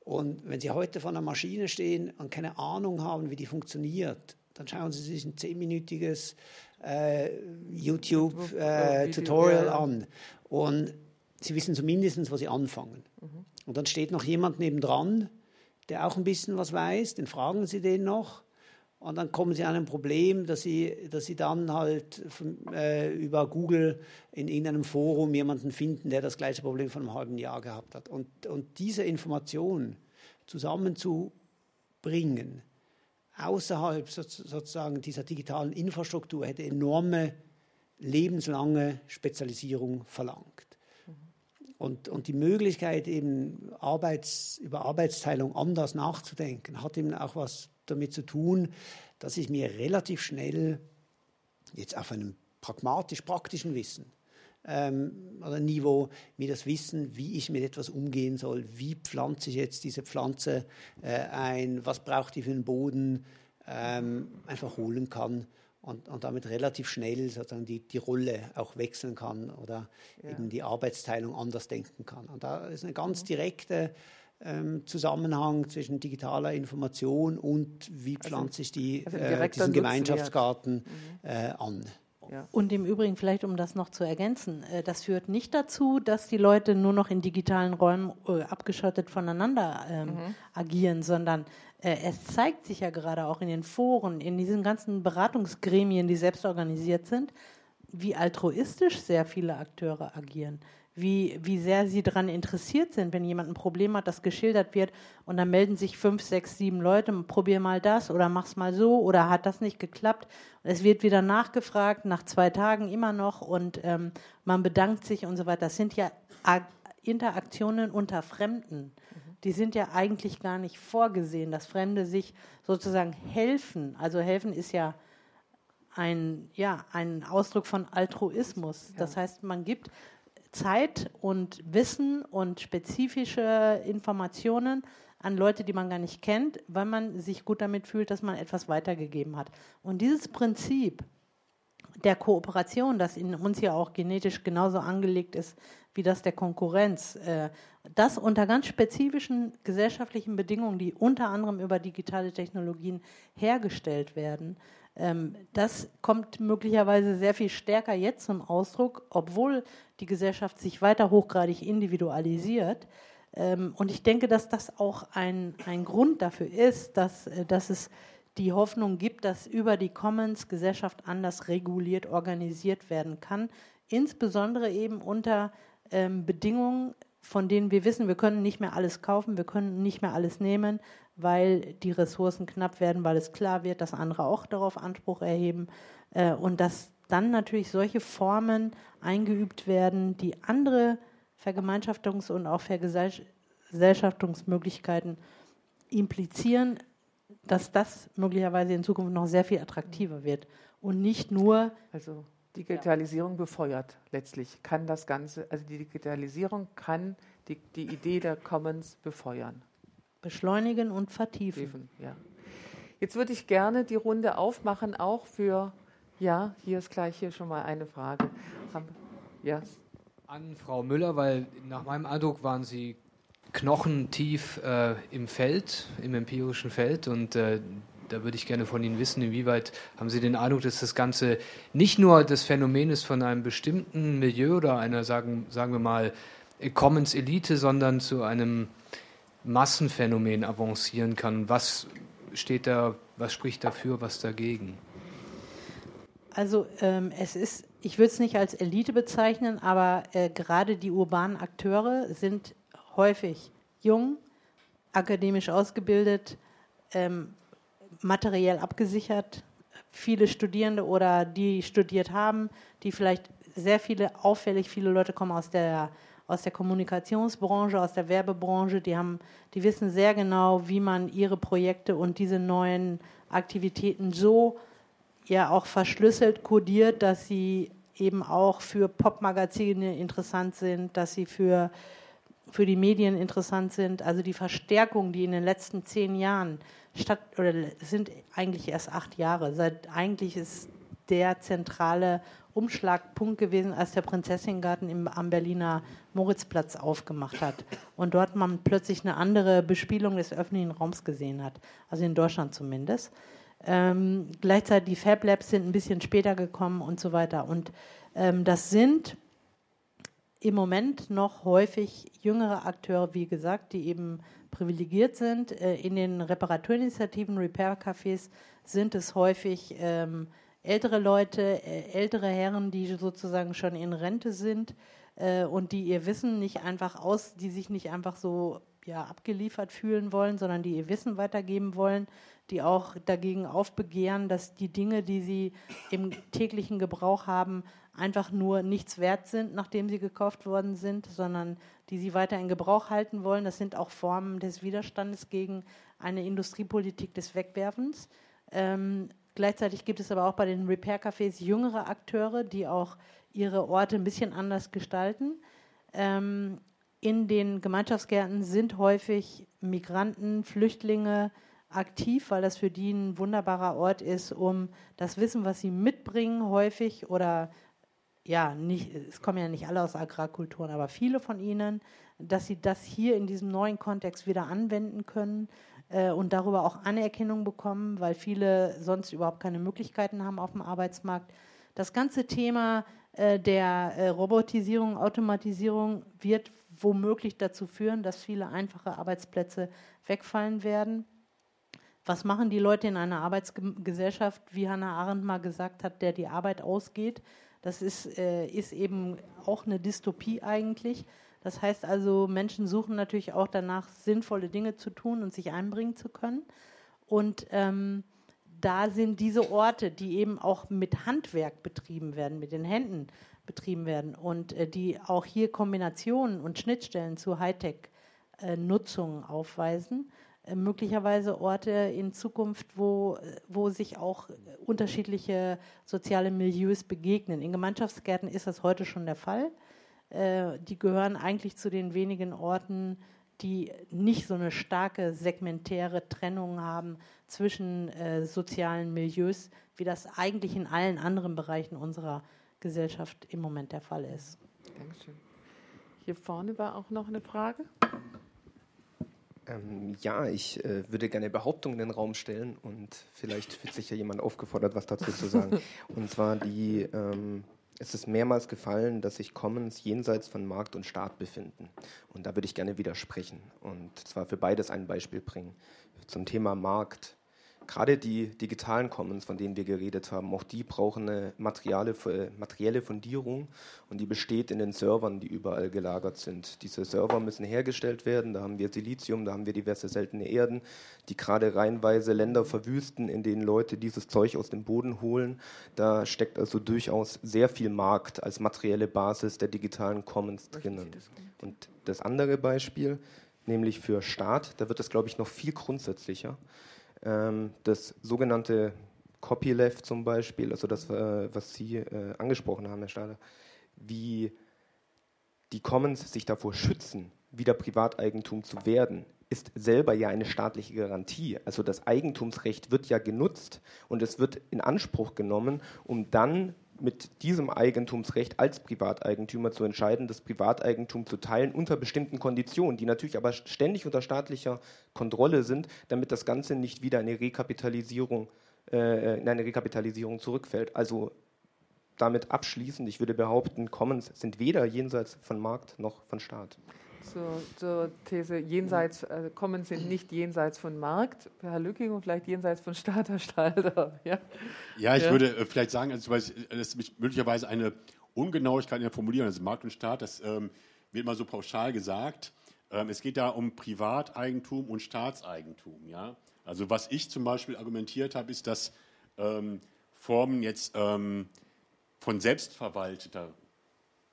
Und wenn Sie heute vor einer Maschine stehen und keine Ahnung haben, wie die funktioniert, dann schauen Sie sich ein zehnminütiges äh, YouTube-Tutorial äh, an. Und Sie wissen zumindest, wo Sie anfangen. Mhm. Und dann steht noch jemand nebendran, der auch ein bisschen was weiß, den fragen Sie den noch. Und dann kommen sie an ein Problem, dass sie, dass sie dann halt äh, über Google in irgendeinem Forum jemanden finden, der das gleiche Problem von einem halben Jahr gehabt hat. Und, und diese Information zusammenzubringen, außerhalb sozusagen dieser digitalen Infrastruktur, hätte enorme lebenslange Spezialisierung verlangt. Und, und die Möglichkeit, eben Arbeits, über Arbeitsteilung anders nachzudenken, hat eben auch was damit zu tun, dass ich mir relativ schnell jetzt auf einem pragmatisch-praktischen Wissen ähm, oder Niveau mir das Wissen, wie ich mit etwas umgehen soll, wie pflanze ich jetzt diese Pflanze äh, ein, was braucht die für den Boden, ähm, einfach holen kann und, und damit relativ schnell sozusagen die, die Rolle auch wechseln kann oder ja. eben die Arbeitsteilung anders denken kann. Und da ist eine ganz mhm. direkte ähm, Zusammenhang zwischen digitaler Information und wie also pflanze ich die, also äh, diesen Gemeinschaftsgarten mhm. äh, an. Ja. Und im Übrigen, vielleicht um das noch zu ergänzen, äh, das führt nicht dazu, dass die Leute nur noch in digitalen Räumen äh, abgeschottet voneinander ähm, mhm. agieren, sondern äh, es zeigt sich ja gerade auch in den Foren, in diesen ganzen Beratungsgremien, die selbst organisiert sind, wie altruistisch sehr viele Akteure agieren wie, wie sehr sie daran interessiert sind, wenn jemand ein Problem hat, das geschildert wird und dann melden sich fünf, sechs, sieben Leute, probier mal das oder mach's mal so oder hat das nicht geklappt. Es wird wieder nachgefragt, nach zwei Tagen immer noch und ähm, man bedankt sich und so weiter. Das sind ja Interaktionen unter Fremden. Die sind ja eigentlich gar nicht vorgesehen, dass Fremde sich sozusagen helfen. Also helfen ist ja ein, ja, ein Ausdruck von Altruismus. Das heißt, man gibt Zeit und Wissen und spezifische Informationen an Leute, die man gar nicht kennt, weil man sich gut damit fühlt, dass man etwas weitergegeben hat. Und dieses Prinzip der Kooperation, das in uns ja auch genetisch genauso angelegt ist wie das der Konkurrenz, äh, das unter ganz spezifischen gesellschaftlichen Bedingungen, die unter anderem über digitale Technologien hergestellt werden, ähm, das kommt möglicherweise sehr viel stärker jetzt zum Ausdruck, obwohl die Gesellschaft sich weiter hochgradig individualisiert. Ähm, und ich denke, dass das auch ein, ein Grund dafür ist, dass, äh, dass es die Hoffnung gibt, dass über die Commons Gesellschaft anders reguliert, organisiert werden kann, insbesondere eben unter ähm, Bedingungen, von denen wir wissen, wir können nicht mehr alles kaufen, wir können nicht mehr alles nehmen, weil die Ressourcen knapp werden, weil es klar wird, dass andere auch darauf Anspruch erheben äh, und dass dann natürlich solche Formen eingeübt werden, die andere Vergemeinschaftungs- und auch Vergesellschaftungsmöglichkeiten implizieren, dass das möglicherweise in Zukunft noch sehr viel attraktiver wird und nicht nur. Also Digitalisierung ja. befeuert letztlich, kann das Ganze, also die Digitalisierung kann die, die Idee der Commons befeuern. Beschleunigen und vertiefen. Ja. Jetzt würde ich gerne die Runde aufmachen, auch für, ja, hier ist gleich hier schon mal eine Frage. Ja. An Frau Müller, weil nach meinem Eindruck waren Sie knochentief äh, im Feld, im empirischen Feld und äh, da würde ich gerne von Ihnen wissen, inwieweit haben Sie den Eindruck, dass das Ganze nicht nur das Phänomen ist von einem bestimmten Milieu oder einer, sagen, sagen wir mal, Commons-Elite, sondern zu einem Massenphänomen avancieren kann. Was steht da, was spricht dafür, was dagegen? Also ähm, es ist, ich würde es nicht als Elite bezeichnen, aber äh, gerade die urbanen Akteure sind häufig jung, akademisch ausgebildet, ähm, materiell abgesichert, viele Studierende oder die studiert haben, die vielleicht sehr viele, auffällig viele Leute kommen aus der aus der Kommunikationsbranche, aus der Werbebranche, die haben, die wissen sehr genau, wie man ihre Projekte und diese neuen Aktivitäten so ja auch verschlüsselt kodiert, dass sie eben auch für Popmagazine interessant sind, dass sie für für die Medien interessant sind. Also die Verstärkung, die in den letzten zehn Jahren statt, oder sind eigentlich erst acht Jahre, seit eigentlich ist der zentrale Umschlagpunkt gewesen, als der Prinzessingarten im, am Berliner Moritzplatz aufgemacht hat. Und dort man plötzlich eine andere Bespielung des öffentlichen Raums gesehen hat, also in Deutschland zumindest. Ähm, gleichzeitig die Fab Labs sind ein bisschen später gekommen und so weiter. Und ähm, das sind im Moment noch häufig jüngere Akteure, wie gesagt, die eben privilegiert sind. Äh, in den Reparaturinitiativen, Repair-Cafés sind es häufig ähm, ältere Leute, äh, ältere Herren, die sozusagen schon in Rente sind äh, und die ihr Wissen nicht einfach aus, die sich nicht einfach so ja, abgeliefert fühlen wollen, sondern die ihr Wissen weitergeben wollen, die auch dagegen aufbegehren, dass die Dinge, die sie im täglichen Gebrauch haben, einfach nur nichts wert sind, nachdem sie gekauft worden sind, sondern die sie weiter in Gebrauch halten wollen. Das sind auch Formen des Widerstandes gegen eine Industriepolitik des Wegwerfens. Ähm, Gleichzeitig gibt es aber auch bei den Repair-Cafés jüngere Akteure, die auch ihre Orte ein bisschen anders gestalten. Ähm, in den Gemeinschaftsgärten sind häufig Migranten, Flüchtlinge aktiv, weil das für die ein wunderbarer Ort ist, um das Wissen, was sie mitbringen, häufig oder ja, nicht, es kommen ja nicht alle aus Agrarkulturen, aber viele von ihnen, dass sie das hier in diesem neuen Kontext wieder anwenden können äh, und darüber auch Anerkennung bekommen, weil viele sonst überhaupt keine Möglichkeiten haben auf dem Arbeitsmarkt. Das ganze Thema äh, der äh, Robotisierung, Automatisierung wird womöglich dazu führen, dass viele einfache Arbeitsplätze wegfallen werden. Was machen die Leute in einer Arbeitsgesellschaft, wie Hannah Arendt mal gesagt hat, der die Arbeit ausgeht? Das ist, äh, ist eben auch eine Dystopie eigentlich. Das heißt also, Menschen suchen natürlich auch danach, sinnvolle Dinge zu tun und sich einbringen zu können. Und ähm, da sind diese Orte, die eben auch mit Handwerk betrieben werden, mit den Händen betrieben werden und äh, die auch hier Kombinationen und Schnittstellen zu Hightech-Nutzungen äh, aufweisen, möglicherweise Orte in Zukunft, wo, wo sich auch unterschiedliche soziale Milieus begegnen. In Gemeinschaftsgärten ist das heute schon der Fall. Äh, die gehören eigentlich zu den wenigen Orten, die nicht so eine starke segmentäre Trennung haben zwischen äh, sozialen Milieus, wie das eigentlich in allen anderen Bereichen unserer Gesellschaft im Moment der Fall ist. Dankeschön. Hier vorne war auch noch eine Frage. Ähm, ja, ich äh, würde gerne Behauptungen in den Raum stellen und vielleicht fühlt sich ja jemand aufgefordert, was dazu zu sagen. und zwar die ähm, es ist mehrmals gefallen, dass sich Commons jenseits von Markt und Staat befinden. Und da würde ich gerne widersprechen und zwar für beides ein Beispiel bringen. Zum Thema Markt gerade die digitalen Commons, von denen wir geredet haben, auch die brauchen eine materielle, materielle Fundierung und die besteht in den Servern, die überall gelagert sind. Diese Server müssen hergestellt werden, da haben wir Silizium, da haben wir diverse seltene Erden, die gerade reihenweise Länder verwüsten, in denen Leute dieses Zeug aus dem Boden holen. Da steckt also durchaus sehr viel Markt als materielle Basis der digitalen Commons drinnen. Und das andere Beispiel, nämlich für Staat, da wird es, glaube ich, noch viel grundsätzlicher. Ähm, das sogenannte Copyleft zum Beispiel, also das, äh, was Sie äh, angesprochen haben, Herr Stader, wie die Commons sich davor schützen, wieder Privateigentum zu werden, ist selber ja eine staatliche Garantie. Also das Eigentumsrecht wird ja genutzt und es wird in Anspruch genommen, um dann mit diesem Eigentumsrecht als Privateigentümer zu entscheiden, das Privateigentum zu teilen unter bestimmten Konditionen, die natürlich aber ständig unter staatlicher Kontrolle sind, damit das Ganze nicht wieder in eine Rekapitalisierung, äh, in eine Rekapitalisierung zurückfällt. Also damit abschließend, ich würde behaupten, Commons sind weder jenseits von Markt noch von Staat zur, zur These, jenseits, äh, Commons sind nicht jenseits von Markt. Herr Lücking und vielleicht jenseits von Staaterstatter. Ja, ja ich ja. würde äh, vielleicht sagen, also, das ist möglicherweise eine Ungenauigkeit in der Formulierung. Also Markt und Staat, das ähm, wird mal so pauschal gesagt. Ähm, es geht da um Privateigentum und Staatseigentum. Ja? Also was ich zum Beispiel argumentiert habe, ist, dass ähm, Formen jetzt ähm, von selbstverwalteter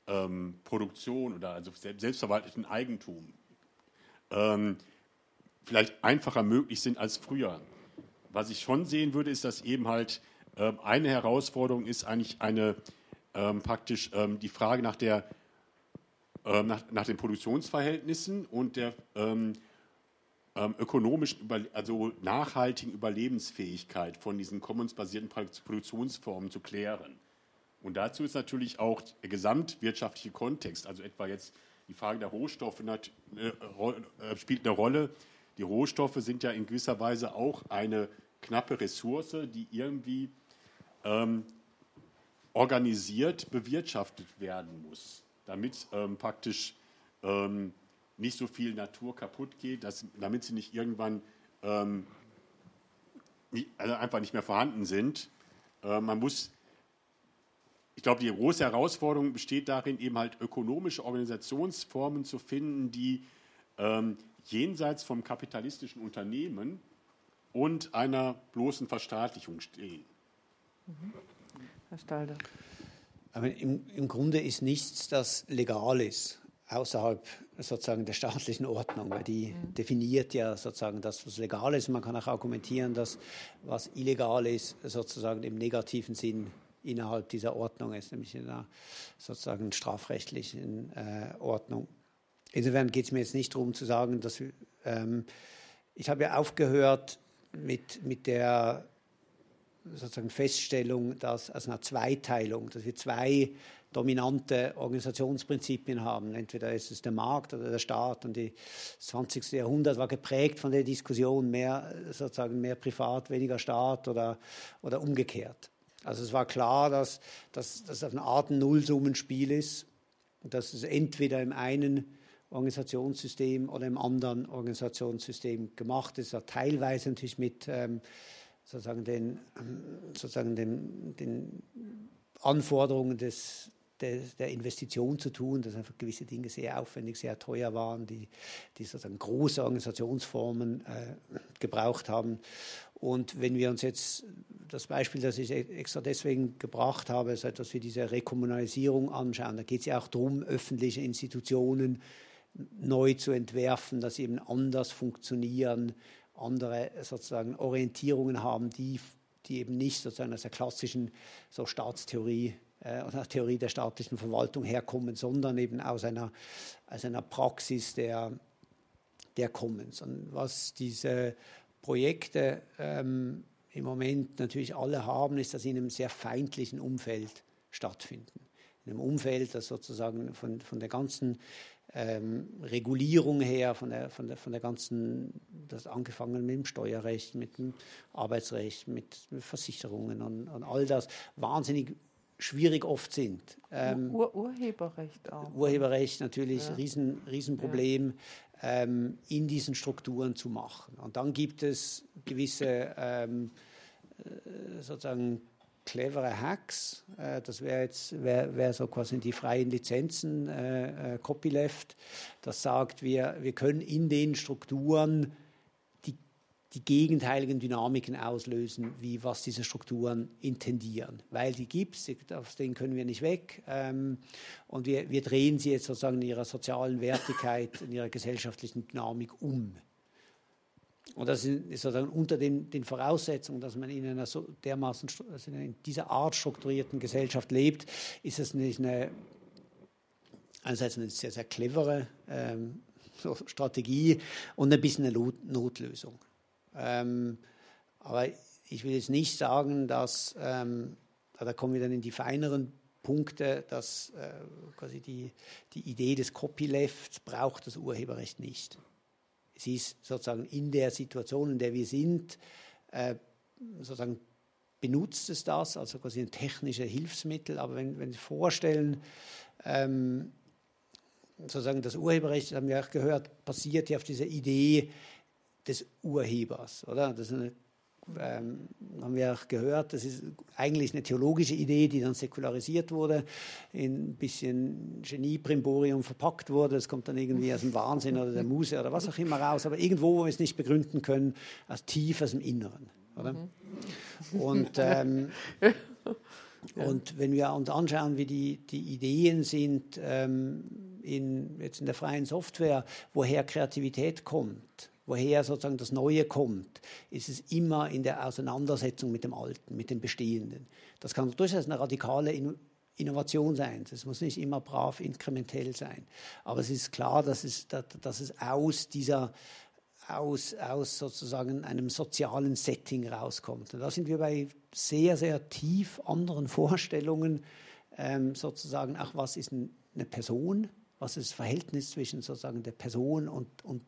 ähm, Produktion oder also selbstverwalteten Eigentum ähm, vielleicht einfacher möglich sind als früher. Was ich schon sehen würde, ist, dass eben halt äh, eine Herausforderung ist eigentlich eine ähm, praktisch ähm, die Frage nach der äh, nach, nach, den Produktionsverhältnissen und der ähm, ähm, ökonomischen, also nachhaltigen Überlebensfähigkeit von diesen commonsbasierten Produktionsformen zu klären. Und dazu ist natürlich auch der gesamtwirtschaftliche Kontext, also etwa jetzt die Frage der Rohstoffe äh, äh, spielt eine Rolle. Die Rohstoffe sind ja in gewisser Weise auch eine knappe Ressource, die irgendwie ähm, organisiert bewirtschaftet werden muss, damit ähm, praktisch ähm, nicht so viel Natur kaputt geht, dass, damit sie nicht irgendwann ähm, nie, also einfach nicht mehr vorhanden sind. Äh, man muss, ich glaube, die große Herausforderung besteht darin, eben halt ökonomische Organisationsformen zu finden, die ähm, jenseits vom kapitalistischen Unternehmen und einer bloßen Verstaatlichung stehen. Mhm. Herr Stalder. Aber im, im Grunde ist nichts, das legal ist, außerhalb sozusagen der staatlichen Ordnung, weil die mhm. definiert ja sozusagen das, was legal ist. Man kann auch argumentieren, dass was illegal ist, sozusagen im negativen Sinn innerhalb dieser Ordnung ist, nämlich in einer sozusagen strafrechtlichen äh, Ordnung. Insofern geht es mir jetzt nicht darum zu sagen, dass ähm, ich habe ja aufgehört mit, mit der sozusagen Feststellung, dass also eine Zweiteilung, dass wir zwei dominante Organisationsprinzipien haben. Entweder ist es der Markt oder der Staat. Und das 20. Jahrhundert war geprägt von der Diskussion mehr sozusagen mehr Privat, weniger Staat oder, oder umgekehrt. Also es war klar, dass, das eine Art Nullsummenspiel ist, dass es entweder im einen Organisationssystem oder im anderen Organisationssystem gemacht ist, ja, teilweise natürlich mit ähm, sozusagen den, sozusagen den, den Anforderungen des, des, der Investition zu tun, dass einfach gewisse Dinge sehr aufwendig, sehr teuer waren, die, die sozusagen große Organisationsformen äh, gebraucht haben. Und wenn wir uns jetzt das Beispiel, das ich extra deswegen gebracht habe, so etwas wie diese Rekommunalisierung anschauen, da geht es ja auch darum, öffentliche Institutionen neu zu entwerfen, dass sie eben anders funktionieren, andere sozusagen Orientierungen haben, die, die eben nicht sozusagen aus der klassischen so Staatstheorie äh, oder Theorie der staatlichen Verwaltung herkommen, sondern eben aus einer, aus einer Praxis der, der Commons. Und was diese Projekte ähm, im Moment natürlich alle haben, ist, dass sie in einem sehr feindlichen Umfeld stattfinden. In einem Umfeld, das sozusagen von, von der ganzen ähm, Regulierung her, von der, von, der, von der ganzen, das angefangen mit dem Steuerrecht, mit dem Arbeitsrecht, mit, Versicherungen und, und, all das, wahnsinnig schwierig oft sind. Ähm, Ur Urheberrecht auch. Urheberrecht natürlich, ja. Riesen, Riesenproblem. Ja. Ähm, in diesen Strukturen zu machen. Und dann gibt es gewisse ähm, äh, sozusagen clevere Hacks. Äh, das wäre jetzt wär, wär so quasi die freien Lizenzen, äh, äh, Copyleft. Das sagt, wir, wir können in den Strukturen die gegenteiligen Dynamiken auslösen, wie was diese Strukturen intendieren. Weil die gibt es, aus denen können wir nicht weg. Ähm, und wir, wir drehen sie jetzt sozusagen in ihrer sozialen Wertigkeit, in ihrer gesellschaftlichen Dynamik um. Und das ist sozusagen unter den, den, Voraussetzungen, dass man in einer so dermaßen also in dieser Art strukturierten Gesellschaft lebt, ist es nicht eine einerseits eine sehr, sehr clevere ähm, so Strategie und ein bisschen eine Not Notlösung. Ähm, aber ich will jetzt nicht sagen, dass, ähm, da kommen wir dann in die feineren Punkte, dass äh, quasi die, die Idee des Copylefts braucht das Urheberrecht nicht es ist sozusagen in der Situation, in der wir sind, äh, sozusagen benutzt es das, also quasi ein technisches Hilfsmittel. Aber wenn, wenn Sie vorstellen, ähm, sozusagen das Urheberrecht, das haben wir auch gehört, basiert ja auf dieser Idee des Urhebers, oder? Das ist eine ähm, haben wir auch gehört, das ist eigentlich eine theologische Idee, die dann säkularisiert wurde, in ein bisschen Genie-Primborium verpackt wurde. Es kommt dann irgendwie aus dem Wahnsinn oder der Muse oder was auch immer raus, aber irgendwo, wo wir es nicht begründen können, aus tief aus dem Inneren. Oder? Mhm. Und, ähm, und wenn wir uns anschauen, wie die, die Ideen sind ähm, in, jetzt in der freien Software, woher Kreativität kommt, woher sozusagen das Neue kommt, ist es immer in der Auseinandersetzung mit dem Alten, mit dem Bestehenden. Das kann durchaus eine radikale Innovation sein. Es muss nicht immer brav inkrementell sein. Aber es ist klar, dass es, dass es aus dieser aus, aus sozusagen einem sozialen Setting rauskommt. Und da sind wir bei sehr, sehr tief anderen Vorstellungen, ähm, sozusagen auch was ist eine Person, was ist das Verhältnis zwischen sozusagen der Person und, und,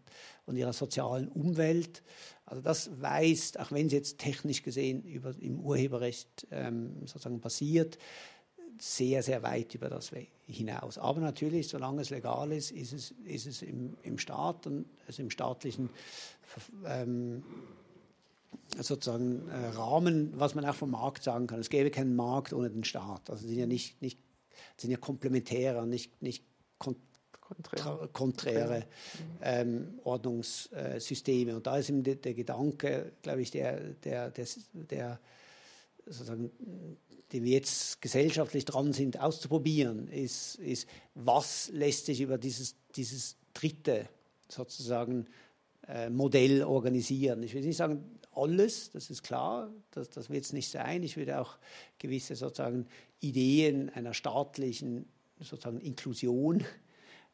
und ihrer sozialen Umwelt. Also das weist, auch wenn es jetzt technisch gesehen über, im Urheberrecht ähm, sozusagen passiert, sehr, sehr weit über das hinaus. Aber natürlich, solange es legal ist, ist es, ist es im, im Staat und also im staatlichen ähm, sozusagen äh, Rahmen, was man auch vom Markt sagen kann. Es gäbe keinen Markt ohne den Staat. Also sind ja nicht, nicht sind ja komplementäre, nicht, nicht kon konträre, konträre ähm, Ordnungssysteme. Und da ist eben der, der Gedanke, glaube ich, der, der, der, der sozusagen die wir jetzt gesellschaftlich dran sind, auszuprobieren, ist, ist was lässt sich über dieses, dieses dritte sozusagen äh, Modell organisieren. Ich will nicht sagen alles, das ist klar, das, das wird es nicht sein. Ich würde auch gewisse sozusagen Ideen einer staatlichen sozusagen Inklusion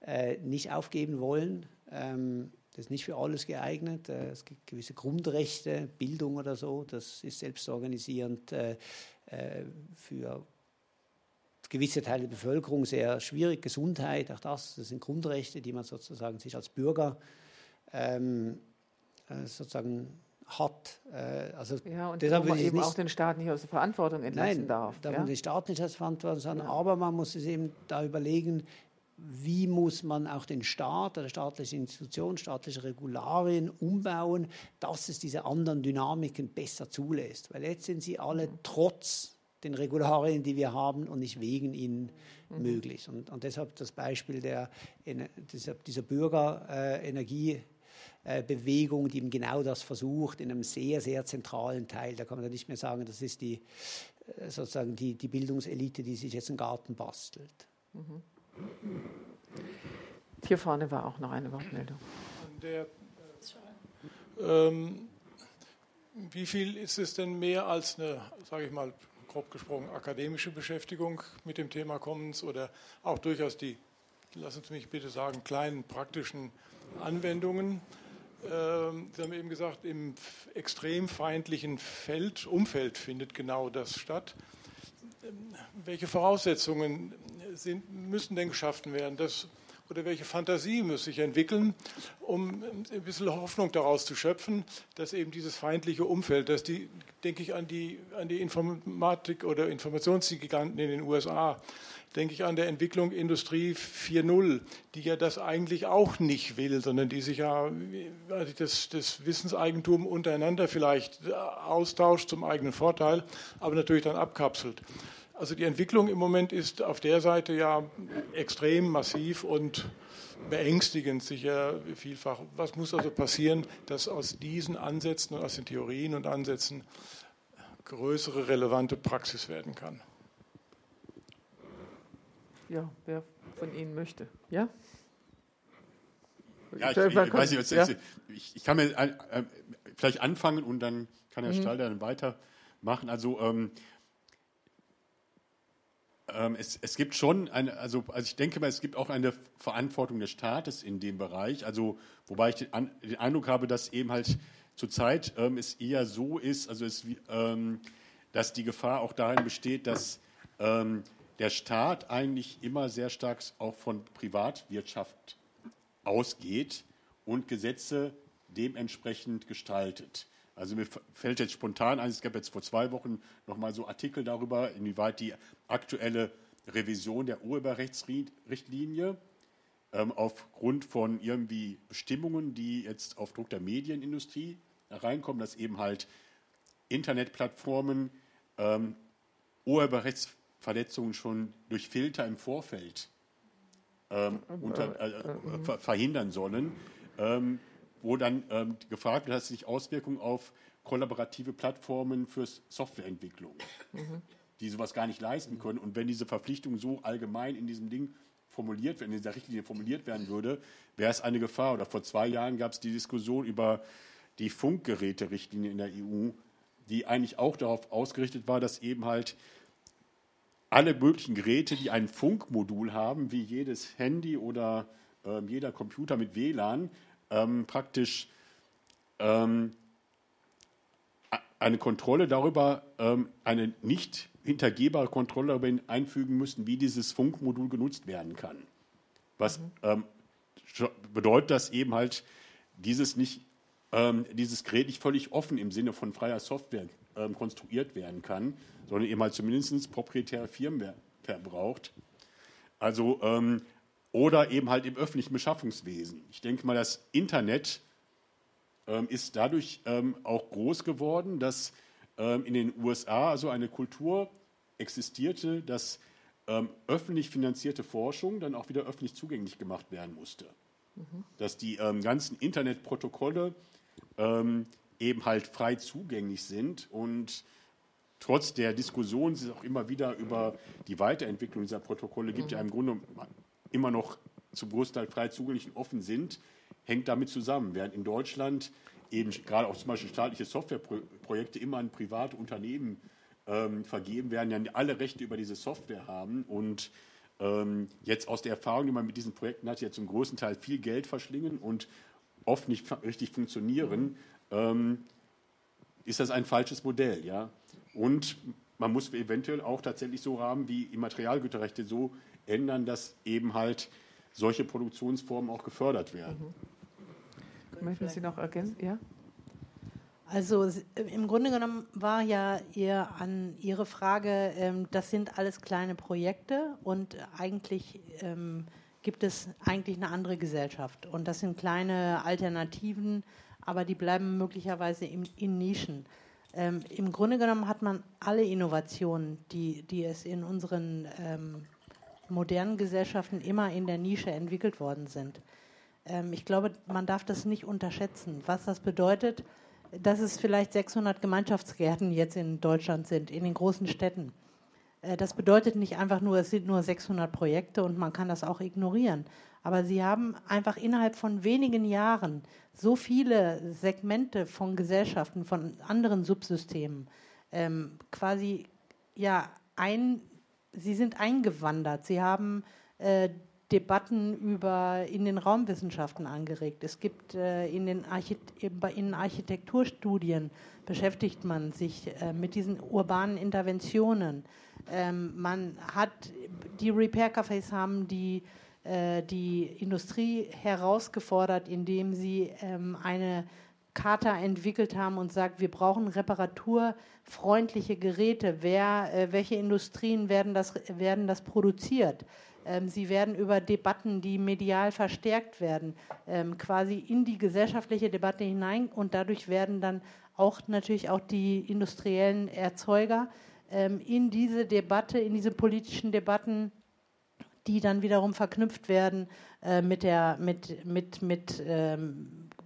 äh, nicht aufgeben wollen. Ähm, das ist nicht für alles geeignet. Äh, es gibt gewisse Grundrechte, Bildung oder so, das ist selbstorganisierend äh, äh, für gewisse Teile der Bevölkerung sehr schwierig. Gesundheit, auch das, das sind Grundrechte, die man sozusagen sich als Bürger ähm, sozusagen hat. also ja, und deshalb man eben auch den Staat nicht aus der Verantwortung entlassen nein, darf. Darf ja? man den Staat nicht aus der Verantwortung sagen, ja. aber man muss es eben da überlegen, wie muss man auch den Staat oder staatliche Institutionen, staatliche Regularien umbauen, dass es diese anderen Dynamiken besser zulässt. Weil jetzt sind sie alle trotz den Regularien, die wir haben und nicht wegen ihnen mhm. möglich. Und, und, deshalb das Beispiel der, dieser, dieser Bürgerenergiebewegung, die eben genau das versucht, in einem sehr, sehr zentralen Teil. Da kann man ja nicht mehr sagen, das ist die, äh, sozusagen die, die Bildungselite, die sich jetzt einen Garten bastelt. Mhm. Hier vorne war auch noch eine Wortmeldung. Der, ähm, wie viel ist es denn mehr als eine, sage ich mal, grob gesprochen, akademische Beschäftigung mit dem Thema Commons oder auch durchaus die, lassen Sie mich bitte sagen, kleinen praktischen Anwendungen? Ähm, Sie haben eben gesagt, im extrem feindlichen Feld, Umfeld findet genau das statt. Ähm, welche Voraussetzungen sind, müssen denn geschaffen werden? Das, oder welche Fantasie muss sich entwickeln, um ein bisschen Hoffnung daraus zu schöpfen, dass eben dieses feindliche Umfeld, dass die, denke ich an die, an die Informatik- oder Informationsgiganten in den USA, denke ich an der Entwicklung Industrie 4.0, die ja das eigentlich auch nicht will, sondern die sich ja also das, das Wissenseigentum untereinander vielleicht austauscht zum eigenen Vorteil, aber natürlich dann abkapselt. Also die Entwicklung im Moment ist auf der Seite ja extrem massiv und beängstigend sicher vielfach. Was muss also passieren, dass aus diesen Ansätzen und aus den Theorien und Ansätzen größere relevante Praxis werden kann? Ja, wer von Ihnen möchte. Ja? Ja, ich, ich, weiß nicht, was ja? ich, ich, kann mir äh, vielleicht anfangen und dann kann Herr mhm. Stalder dann weitermachen. Also ähm, ähm, es, es, gibt schon eine, also, also ich denke mal, es gibt auch eine Verantwortung des Staates in dem Bereich. Also, wobei ich den, An den Eindruck habe, dass eben halt zurzeit ähm, es eher so ist, also es, ähm, dass die Gefahr auch darin besteht, dass ähm, der Staat eigentlich immer sehr stark auch von Privatwirtschaft ausgeht und Gesetze dementsprechend gestaltet. Also mir fällt jetzt spontan ein, es gab jetzt vor zwei Wochen nochmal so Artikel darüber, inwieweit die aktuelle Revision der Urheberrechtsrichtlinie ähm, aufgrund von irgendwie Bestimmungen, die jetzt auf Druck der Medienindustrie reinkommen, dass eben halt Internetplattformen ähm, Urheberrechtsverletzungen schon durch Filter im Vorfeld ähm, unter, äh, äh, verhindern sollen. Ähm, wo dann ähm, gefragt wird, hat es nicht Auswirkungen auf kollaborative Plattformen für Softwareentwicklung, mhm. die sowas gar nicht leisten können. Und wenn diese Verpflichtung so allgemein in diesem Ding formuliert werden, in dieser Richtlinie formuliert werden würde, wäre es eine Gefahr. Oder vor zwei Jahren gab es die Diskussion über die Funkgeräte-Richtlinie in der EU, die eigentlich auch darauf ausgerichtet war, dass eben halt alle möglichen Geräte, die ein Funkmodul haben, wie jedes Handy oder äh, jeder Computer mit WLAN, ähm, praktisch ähm, eine Kontrolle darüber, ähm, eine nicht hintergehbare Kontrolle darüber einfügen müssen, wie dieses Funkmodul genutzt werden kann. Was mhm. bedeutet das eben halt, dieses, nicht, ähm, dieses Gerät nicht völlig offen im Sinne von freier Software ähm, konstruiert werden kann, sondern eben halt zumindest proprietäre Firmware braucht. Also, ähm, oder eben halt im öffentlichen Beschaffungswesen. Ich denke mal, das Internet ähm, ist dadurch ähm, auch groß geworden, dass ähm, in den USA also eine Kultur existierte, dass ähm, öffentlich finanzierte Forschung dann auch wieder öffentlich zugänglich gemacht werden musste. Mhm. Dass die ähm, ganzen Internetprotokolle eben halt frei zugänglich sind und trotz der Diskussion, die es auch immer wieder über die Weiterentwicklung dieser Protokolle gibt, mhm. ja im Grunde immer noch zum Großteil frei zugänglich und offen sind, hängt damit zusammen. Während in Deutschland eben gerade auch zum Beispiel staatliche Softwareprojekte immer an private Unternehmen ähm, vergeben werden, ja alle Rechte über diese Software haben und ähm, jetzt aus der Erfahrung, die man mit diesen Projekten hat, ja zum großen Teil viel Geld verschlingen und oft nicht richtig funktionieren, ähm, ist das ein falsches Modell. Ja? Und man muss eventuell auch tatsächlich so haben, wie Immaterialgüterrechte so ändern, dass eben halt solche Produktionsformen auch gefördert werden. Mhm. Möchten Sie noch ergänzen? Ja? Also im Grunde genommen war ja ihr an Ihre Frage, ähm, das sind alles kleine Projekte und eigentlich ähm, gibt es eigentlich eine andere Gesellschaft und das sind kleine Alternativen, aber die bleiben möglicherweise in, in Nischen. Ähm, Im Grunde genommen hat man alle Innovationen, die, die es in unseren ähm, modernen Gesellschaften immer in der Nische entwickelt worden sind. Ähm, ich glaube, man darf das nicht unterschätzen, was das bedeutet, dass es vielleicht 600 Gemeinschaftsgärten jetzt in Deutschland sind, in den großen Städten. Äh, das bedeutet nicht einfach nur, es sind nur 600 Projekte und man kann das auch ignorieren. Aber sie haben einfach innerhalb von wenigen Jahren so viele Segmente von Gesellschaften, von anderen Subsystemen ähm, quasi ja ein, sie sind eingewandert. Sie haben äh, Debatten über in den Raumwissenschaften angeregt. Es gibt äh, in den Archit in Architekturstudien beschäftigt man sich äh, mit diesen urbanen Interventionen. Ähm, man hat die Repair Cafés haben die äh, die Industrie herausgefordert, indem sie ähm, eine Charta entwickelt haben und sagt, wir brauchen reparaturfreundliche Geräte. Wer, äh, welche Industrien werden das, werden das produziert? Ähm, sie werden über Debatten, die medial verstärkt werden, ähm, quasi in die gesellschaftliche Debatte hinein und dadurch werden dann auch natürlich auch die industriellen Erzeuger in diese Debatte, in diese politischen Debatten, die dann wiederum verknüpft werden äh, mit der mit mit mit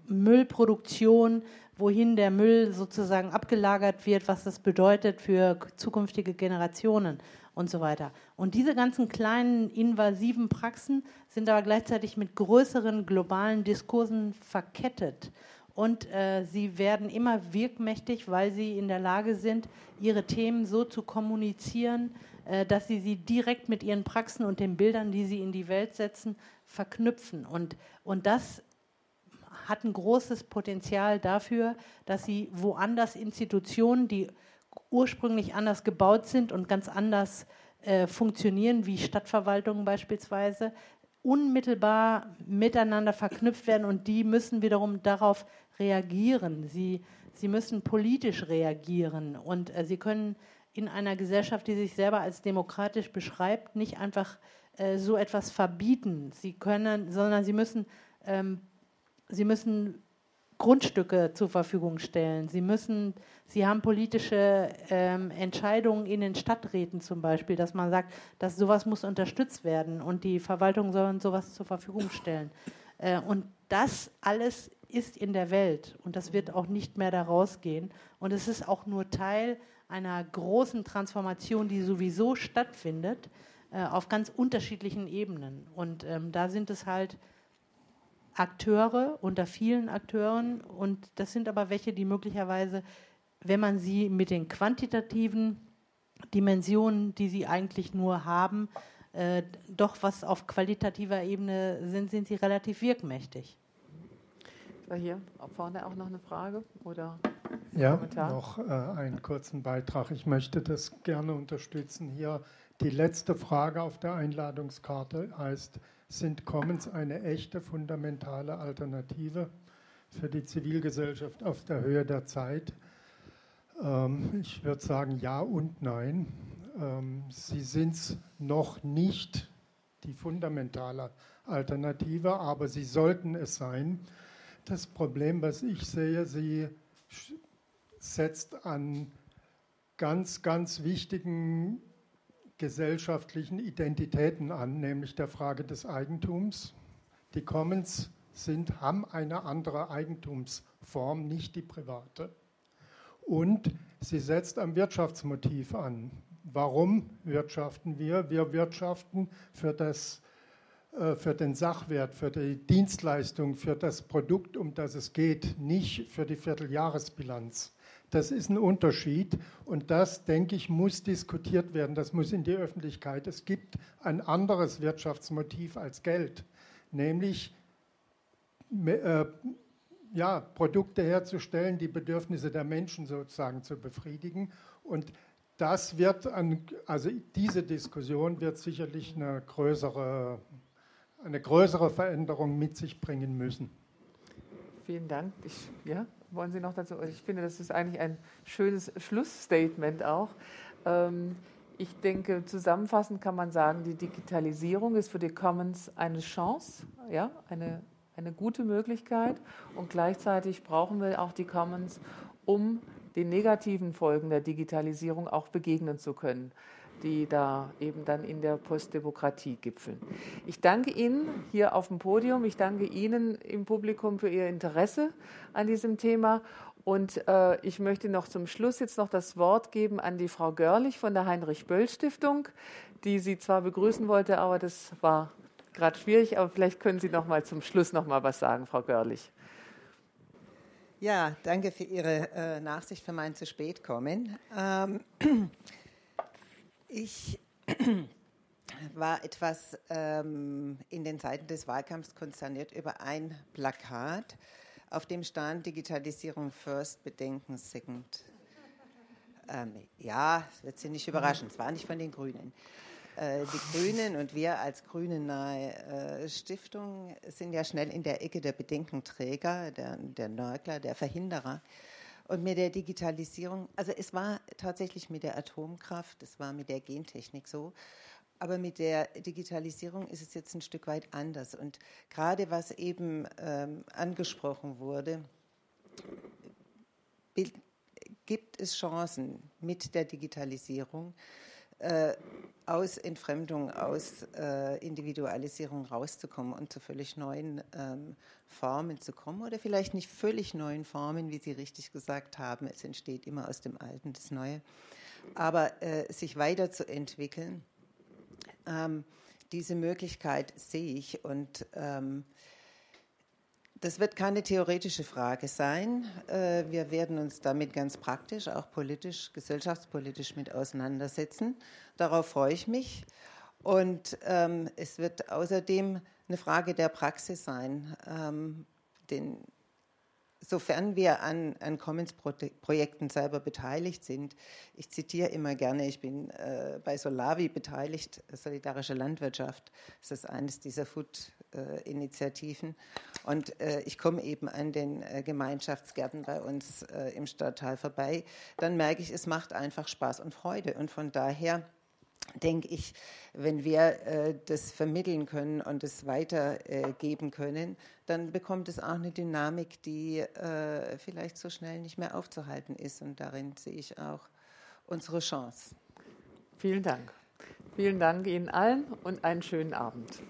Müllproduktion, wohin der Müll sozusagen abgelagert wird, was das bedeutet für zukünftige Generationen und so weiter. Und diese ganzen kleinen invasiven Praxen sind aber gleichzeitig mit größeren globalen Diskursen verkettet. Und äh, sie werden immer wirkmächtig, weil sie in der Lage sind, ihre Themen so zu kommunizieren, äh, dass sie sie direkt mit ihren Praxen und den Bildern, die sie in die Welt setzen, verknüpfen. Und, und das hat ein großes Potenzial dafür, dass sie woanders Institutionen, die ursprünglich anders gebaut sind und ganz anders äh, funktionieren, wie Stadtverwaltungen beispielsweise, unmittelbar miteinander verknüpft werden und die müssen wiederum darauf reagieren. Sie, sie müssen politisch reagieren und äh, sie können in einer Gesellschaft, die sich selber als demokratisch beschreibt, nicht einfach äh, so etwas verbieten. Sie können, sondern sie müssen, ähm, sie müssen Grundstücke zur Verfügung stellen. Sie müssen, Sie haben politische ähm, Entscheidungen in den Stadträten zum Beispiel, dass man sagt, dass sowas muss unterstützt werden und die Verwaltung soll sowas zur Verfügung stellen. Äh, und das alles ist in der Welt und das wird auch nicht mehr da rausgehen. Und es ist auch nur Teil einer großen Transformation, die sowieso stattfindet, äh, auf ganz unterschiedlichen Ebenen. Und ähm, da sind es halt Akteure unter vielen Akteuren und das sind aber welche, die möglicherweise, wenn man sie mit den quantitativen Dimensionen, die sie eigentlich nur haben, äh, doch was auf qualitativer Ebene sind, sind sie relativ wirkmächtig. War hier vorne auch noch eine Frage oder ja, Kommentar? noch äh, einen kurzen Beitrag. Ich möchte das gerne unterstützen. Hier die letzte Frage auf der Einladungskarte heißt, sind Commons eine echte fundamentale Alternative für die Zivilgesellschaft auf der Höhe der Zeit? Ähm, ich würde sagen ja und nein. Ähm, sie sind es noch nicht die fundamentale Alternative, aber sie sollten es sein. Das Problem, was ich sehe, sie setzt an ganz, ganz wichtigen gesellschaftlichen Identitäten an, nämlich der Frage des Eigentums. Die Commons sind, haben eine andere Eigentumsform, nicht die private. Und sie setzt am Wirtschaftsmotiv an. Warum wirtschaften wir? Wir wirtschaften für, das, für den Sachwert, für die Dienstleistung, für das Produkt, um das es geht, nicht für die Vierteljahresbilanz. Das ist ein Unterschied und das, denke ich, muss diskutiert werden. Das muss in die Öffentlichkeit. Es gibt ein anderes Wirtschaftsmotiv als Geld, nämlich äh, ja, Produkte herzustellen, die Bedürfnisse der Menschen sozusagen zu befriedigen. Und das wird, an, also diese Diskussion wird sicherlich eine größere, eine größere Veränderung mit sich bringen müssen. Vielen Dank. Ich, ja, wollen Sie noch dazu? Ich finde, das ist eigentlich ein schönes Schlussstatement auch. Ähm, ich denke, zusammenfassend kann man sagen, die Digitalisierung ist für die Commons eine Chance, ja, eine eine gute Möglichkeit und gleichzeitig brauchen wir auch die Commons, um den negativen Folgen der Digitalisierung auch begegnen zu können, die da eben dann in der Postdemokratie gipfeln. Ich danke Ihnen hier auf dem Podium, ich danke Ihnen im Publikum für Ihr Interesse an diesem Thema und äh, ich möchte noch zum Schluss jetzt noch das Wort geben an die Frau Görlich von der Heinrich-Böll-Stiftung, die Sie zwar begrüßen wollte, aber das war gerade schwierig, aber vielleicht können Sie noch mal zum Schluss noch mal was sagen, Frau Görlich. Ja, danke für Ihre äh, Nachsicht für mein zu spät kommen. Ähm, ich war etwas ähm, in den Zeiten des Wahlkampfs konsterniert über ein Plakat, auf dem stand Digitalisierung first, Bedenken second. Ähm, ja, wird Sie nicht überraschen, es war nicht von den Grünen. Äh, die Grünen und wir als grünennahe äh, Stiftung sind ja schnell in der Ecke der Bedenkenträger, der, der Nörgler, der Verhinderer. Und mit der Digitalisierung, also es war tatsächlich mit der Atomkraft, es war mit der Gentechnik so, aber mit der Digitalisierung ist es jetzt ein Stück weit anders. Und gerade was eben ähm, angesprochen wurde, gibt es Chancen mit der Digitalisierung, äh, aus Entfremdung, aus äh, Individualisierung rauszukommen und zu völlig neuen ähm, Formen zu kommen oder vielleicht nicht völlig neuen Formen, wie Sie richtig gesagt haben. Es entsteht immer aus dem Alten das Neue. Aber äh, sich weiterzuentwickeln, ähm, diese Möglichkeit sehe ich und ähm, das wird keine theoretische Frage sein. Äh, wir werden uns damit ganz praktisch, auch politisch, gesellschaftspolitisch mit auseinandersetzen. Darauf freue ich mich. Und ähm, es wird außerdem eine Frage der Praxis sein. Ähm, den sofern wir an, an Commons-Projekten selber beteiligt sind, ich zitiere immer gerne, ich bin äh, bei Solavi beteiligt, Solidarische Landwirtschaft, das ist eines dieser Food-Initiativen. Und äh, ich komme eben an den äh, Gemeinschaftsgärten bei uns äh, im Stadtteil vorbei, dann merke ich, es macht einfach Spaß und Freude. Und von daher denke ich, wenn wir äh, das vermitteln können und es weitergeben äh, können, dann bekommt es auch eine Dynamik, die äh, vielleicht so schnell nicht mehr aufzuhalten ist. Und darin sehe ich auch unsere Chance. Vielen Dank. Vielen Dank Ihnen allen und einen schönen Abend.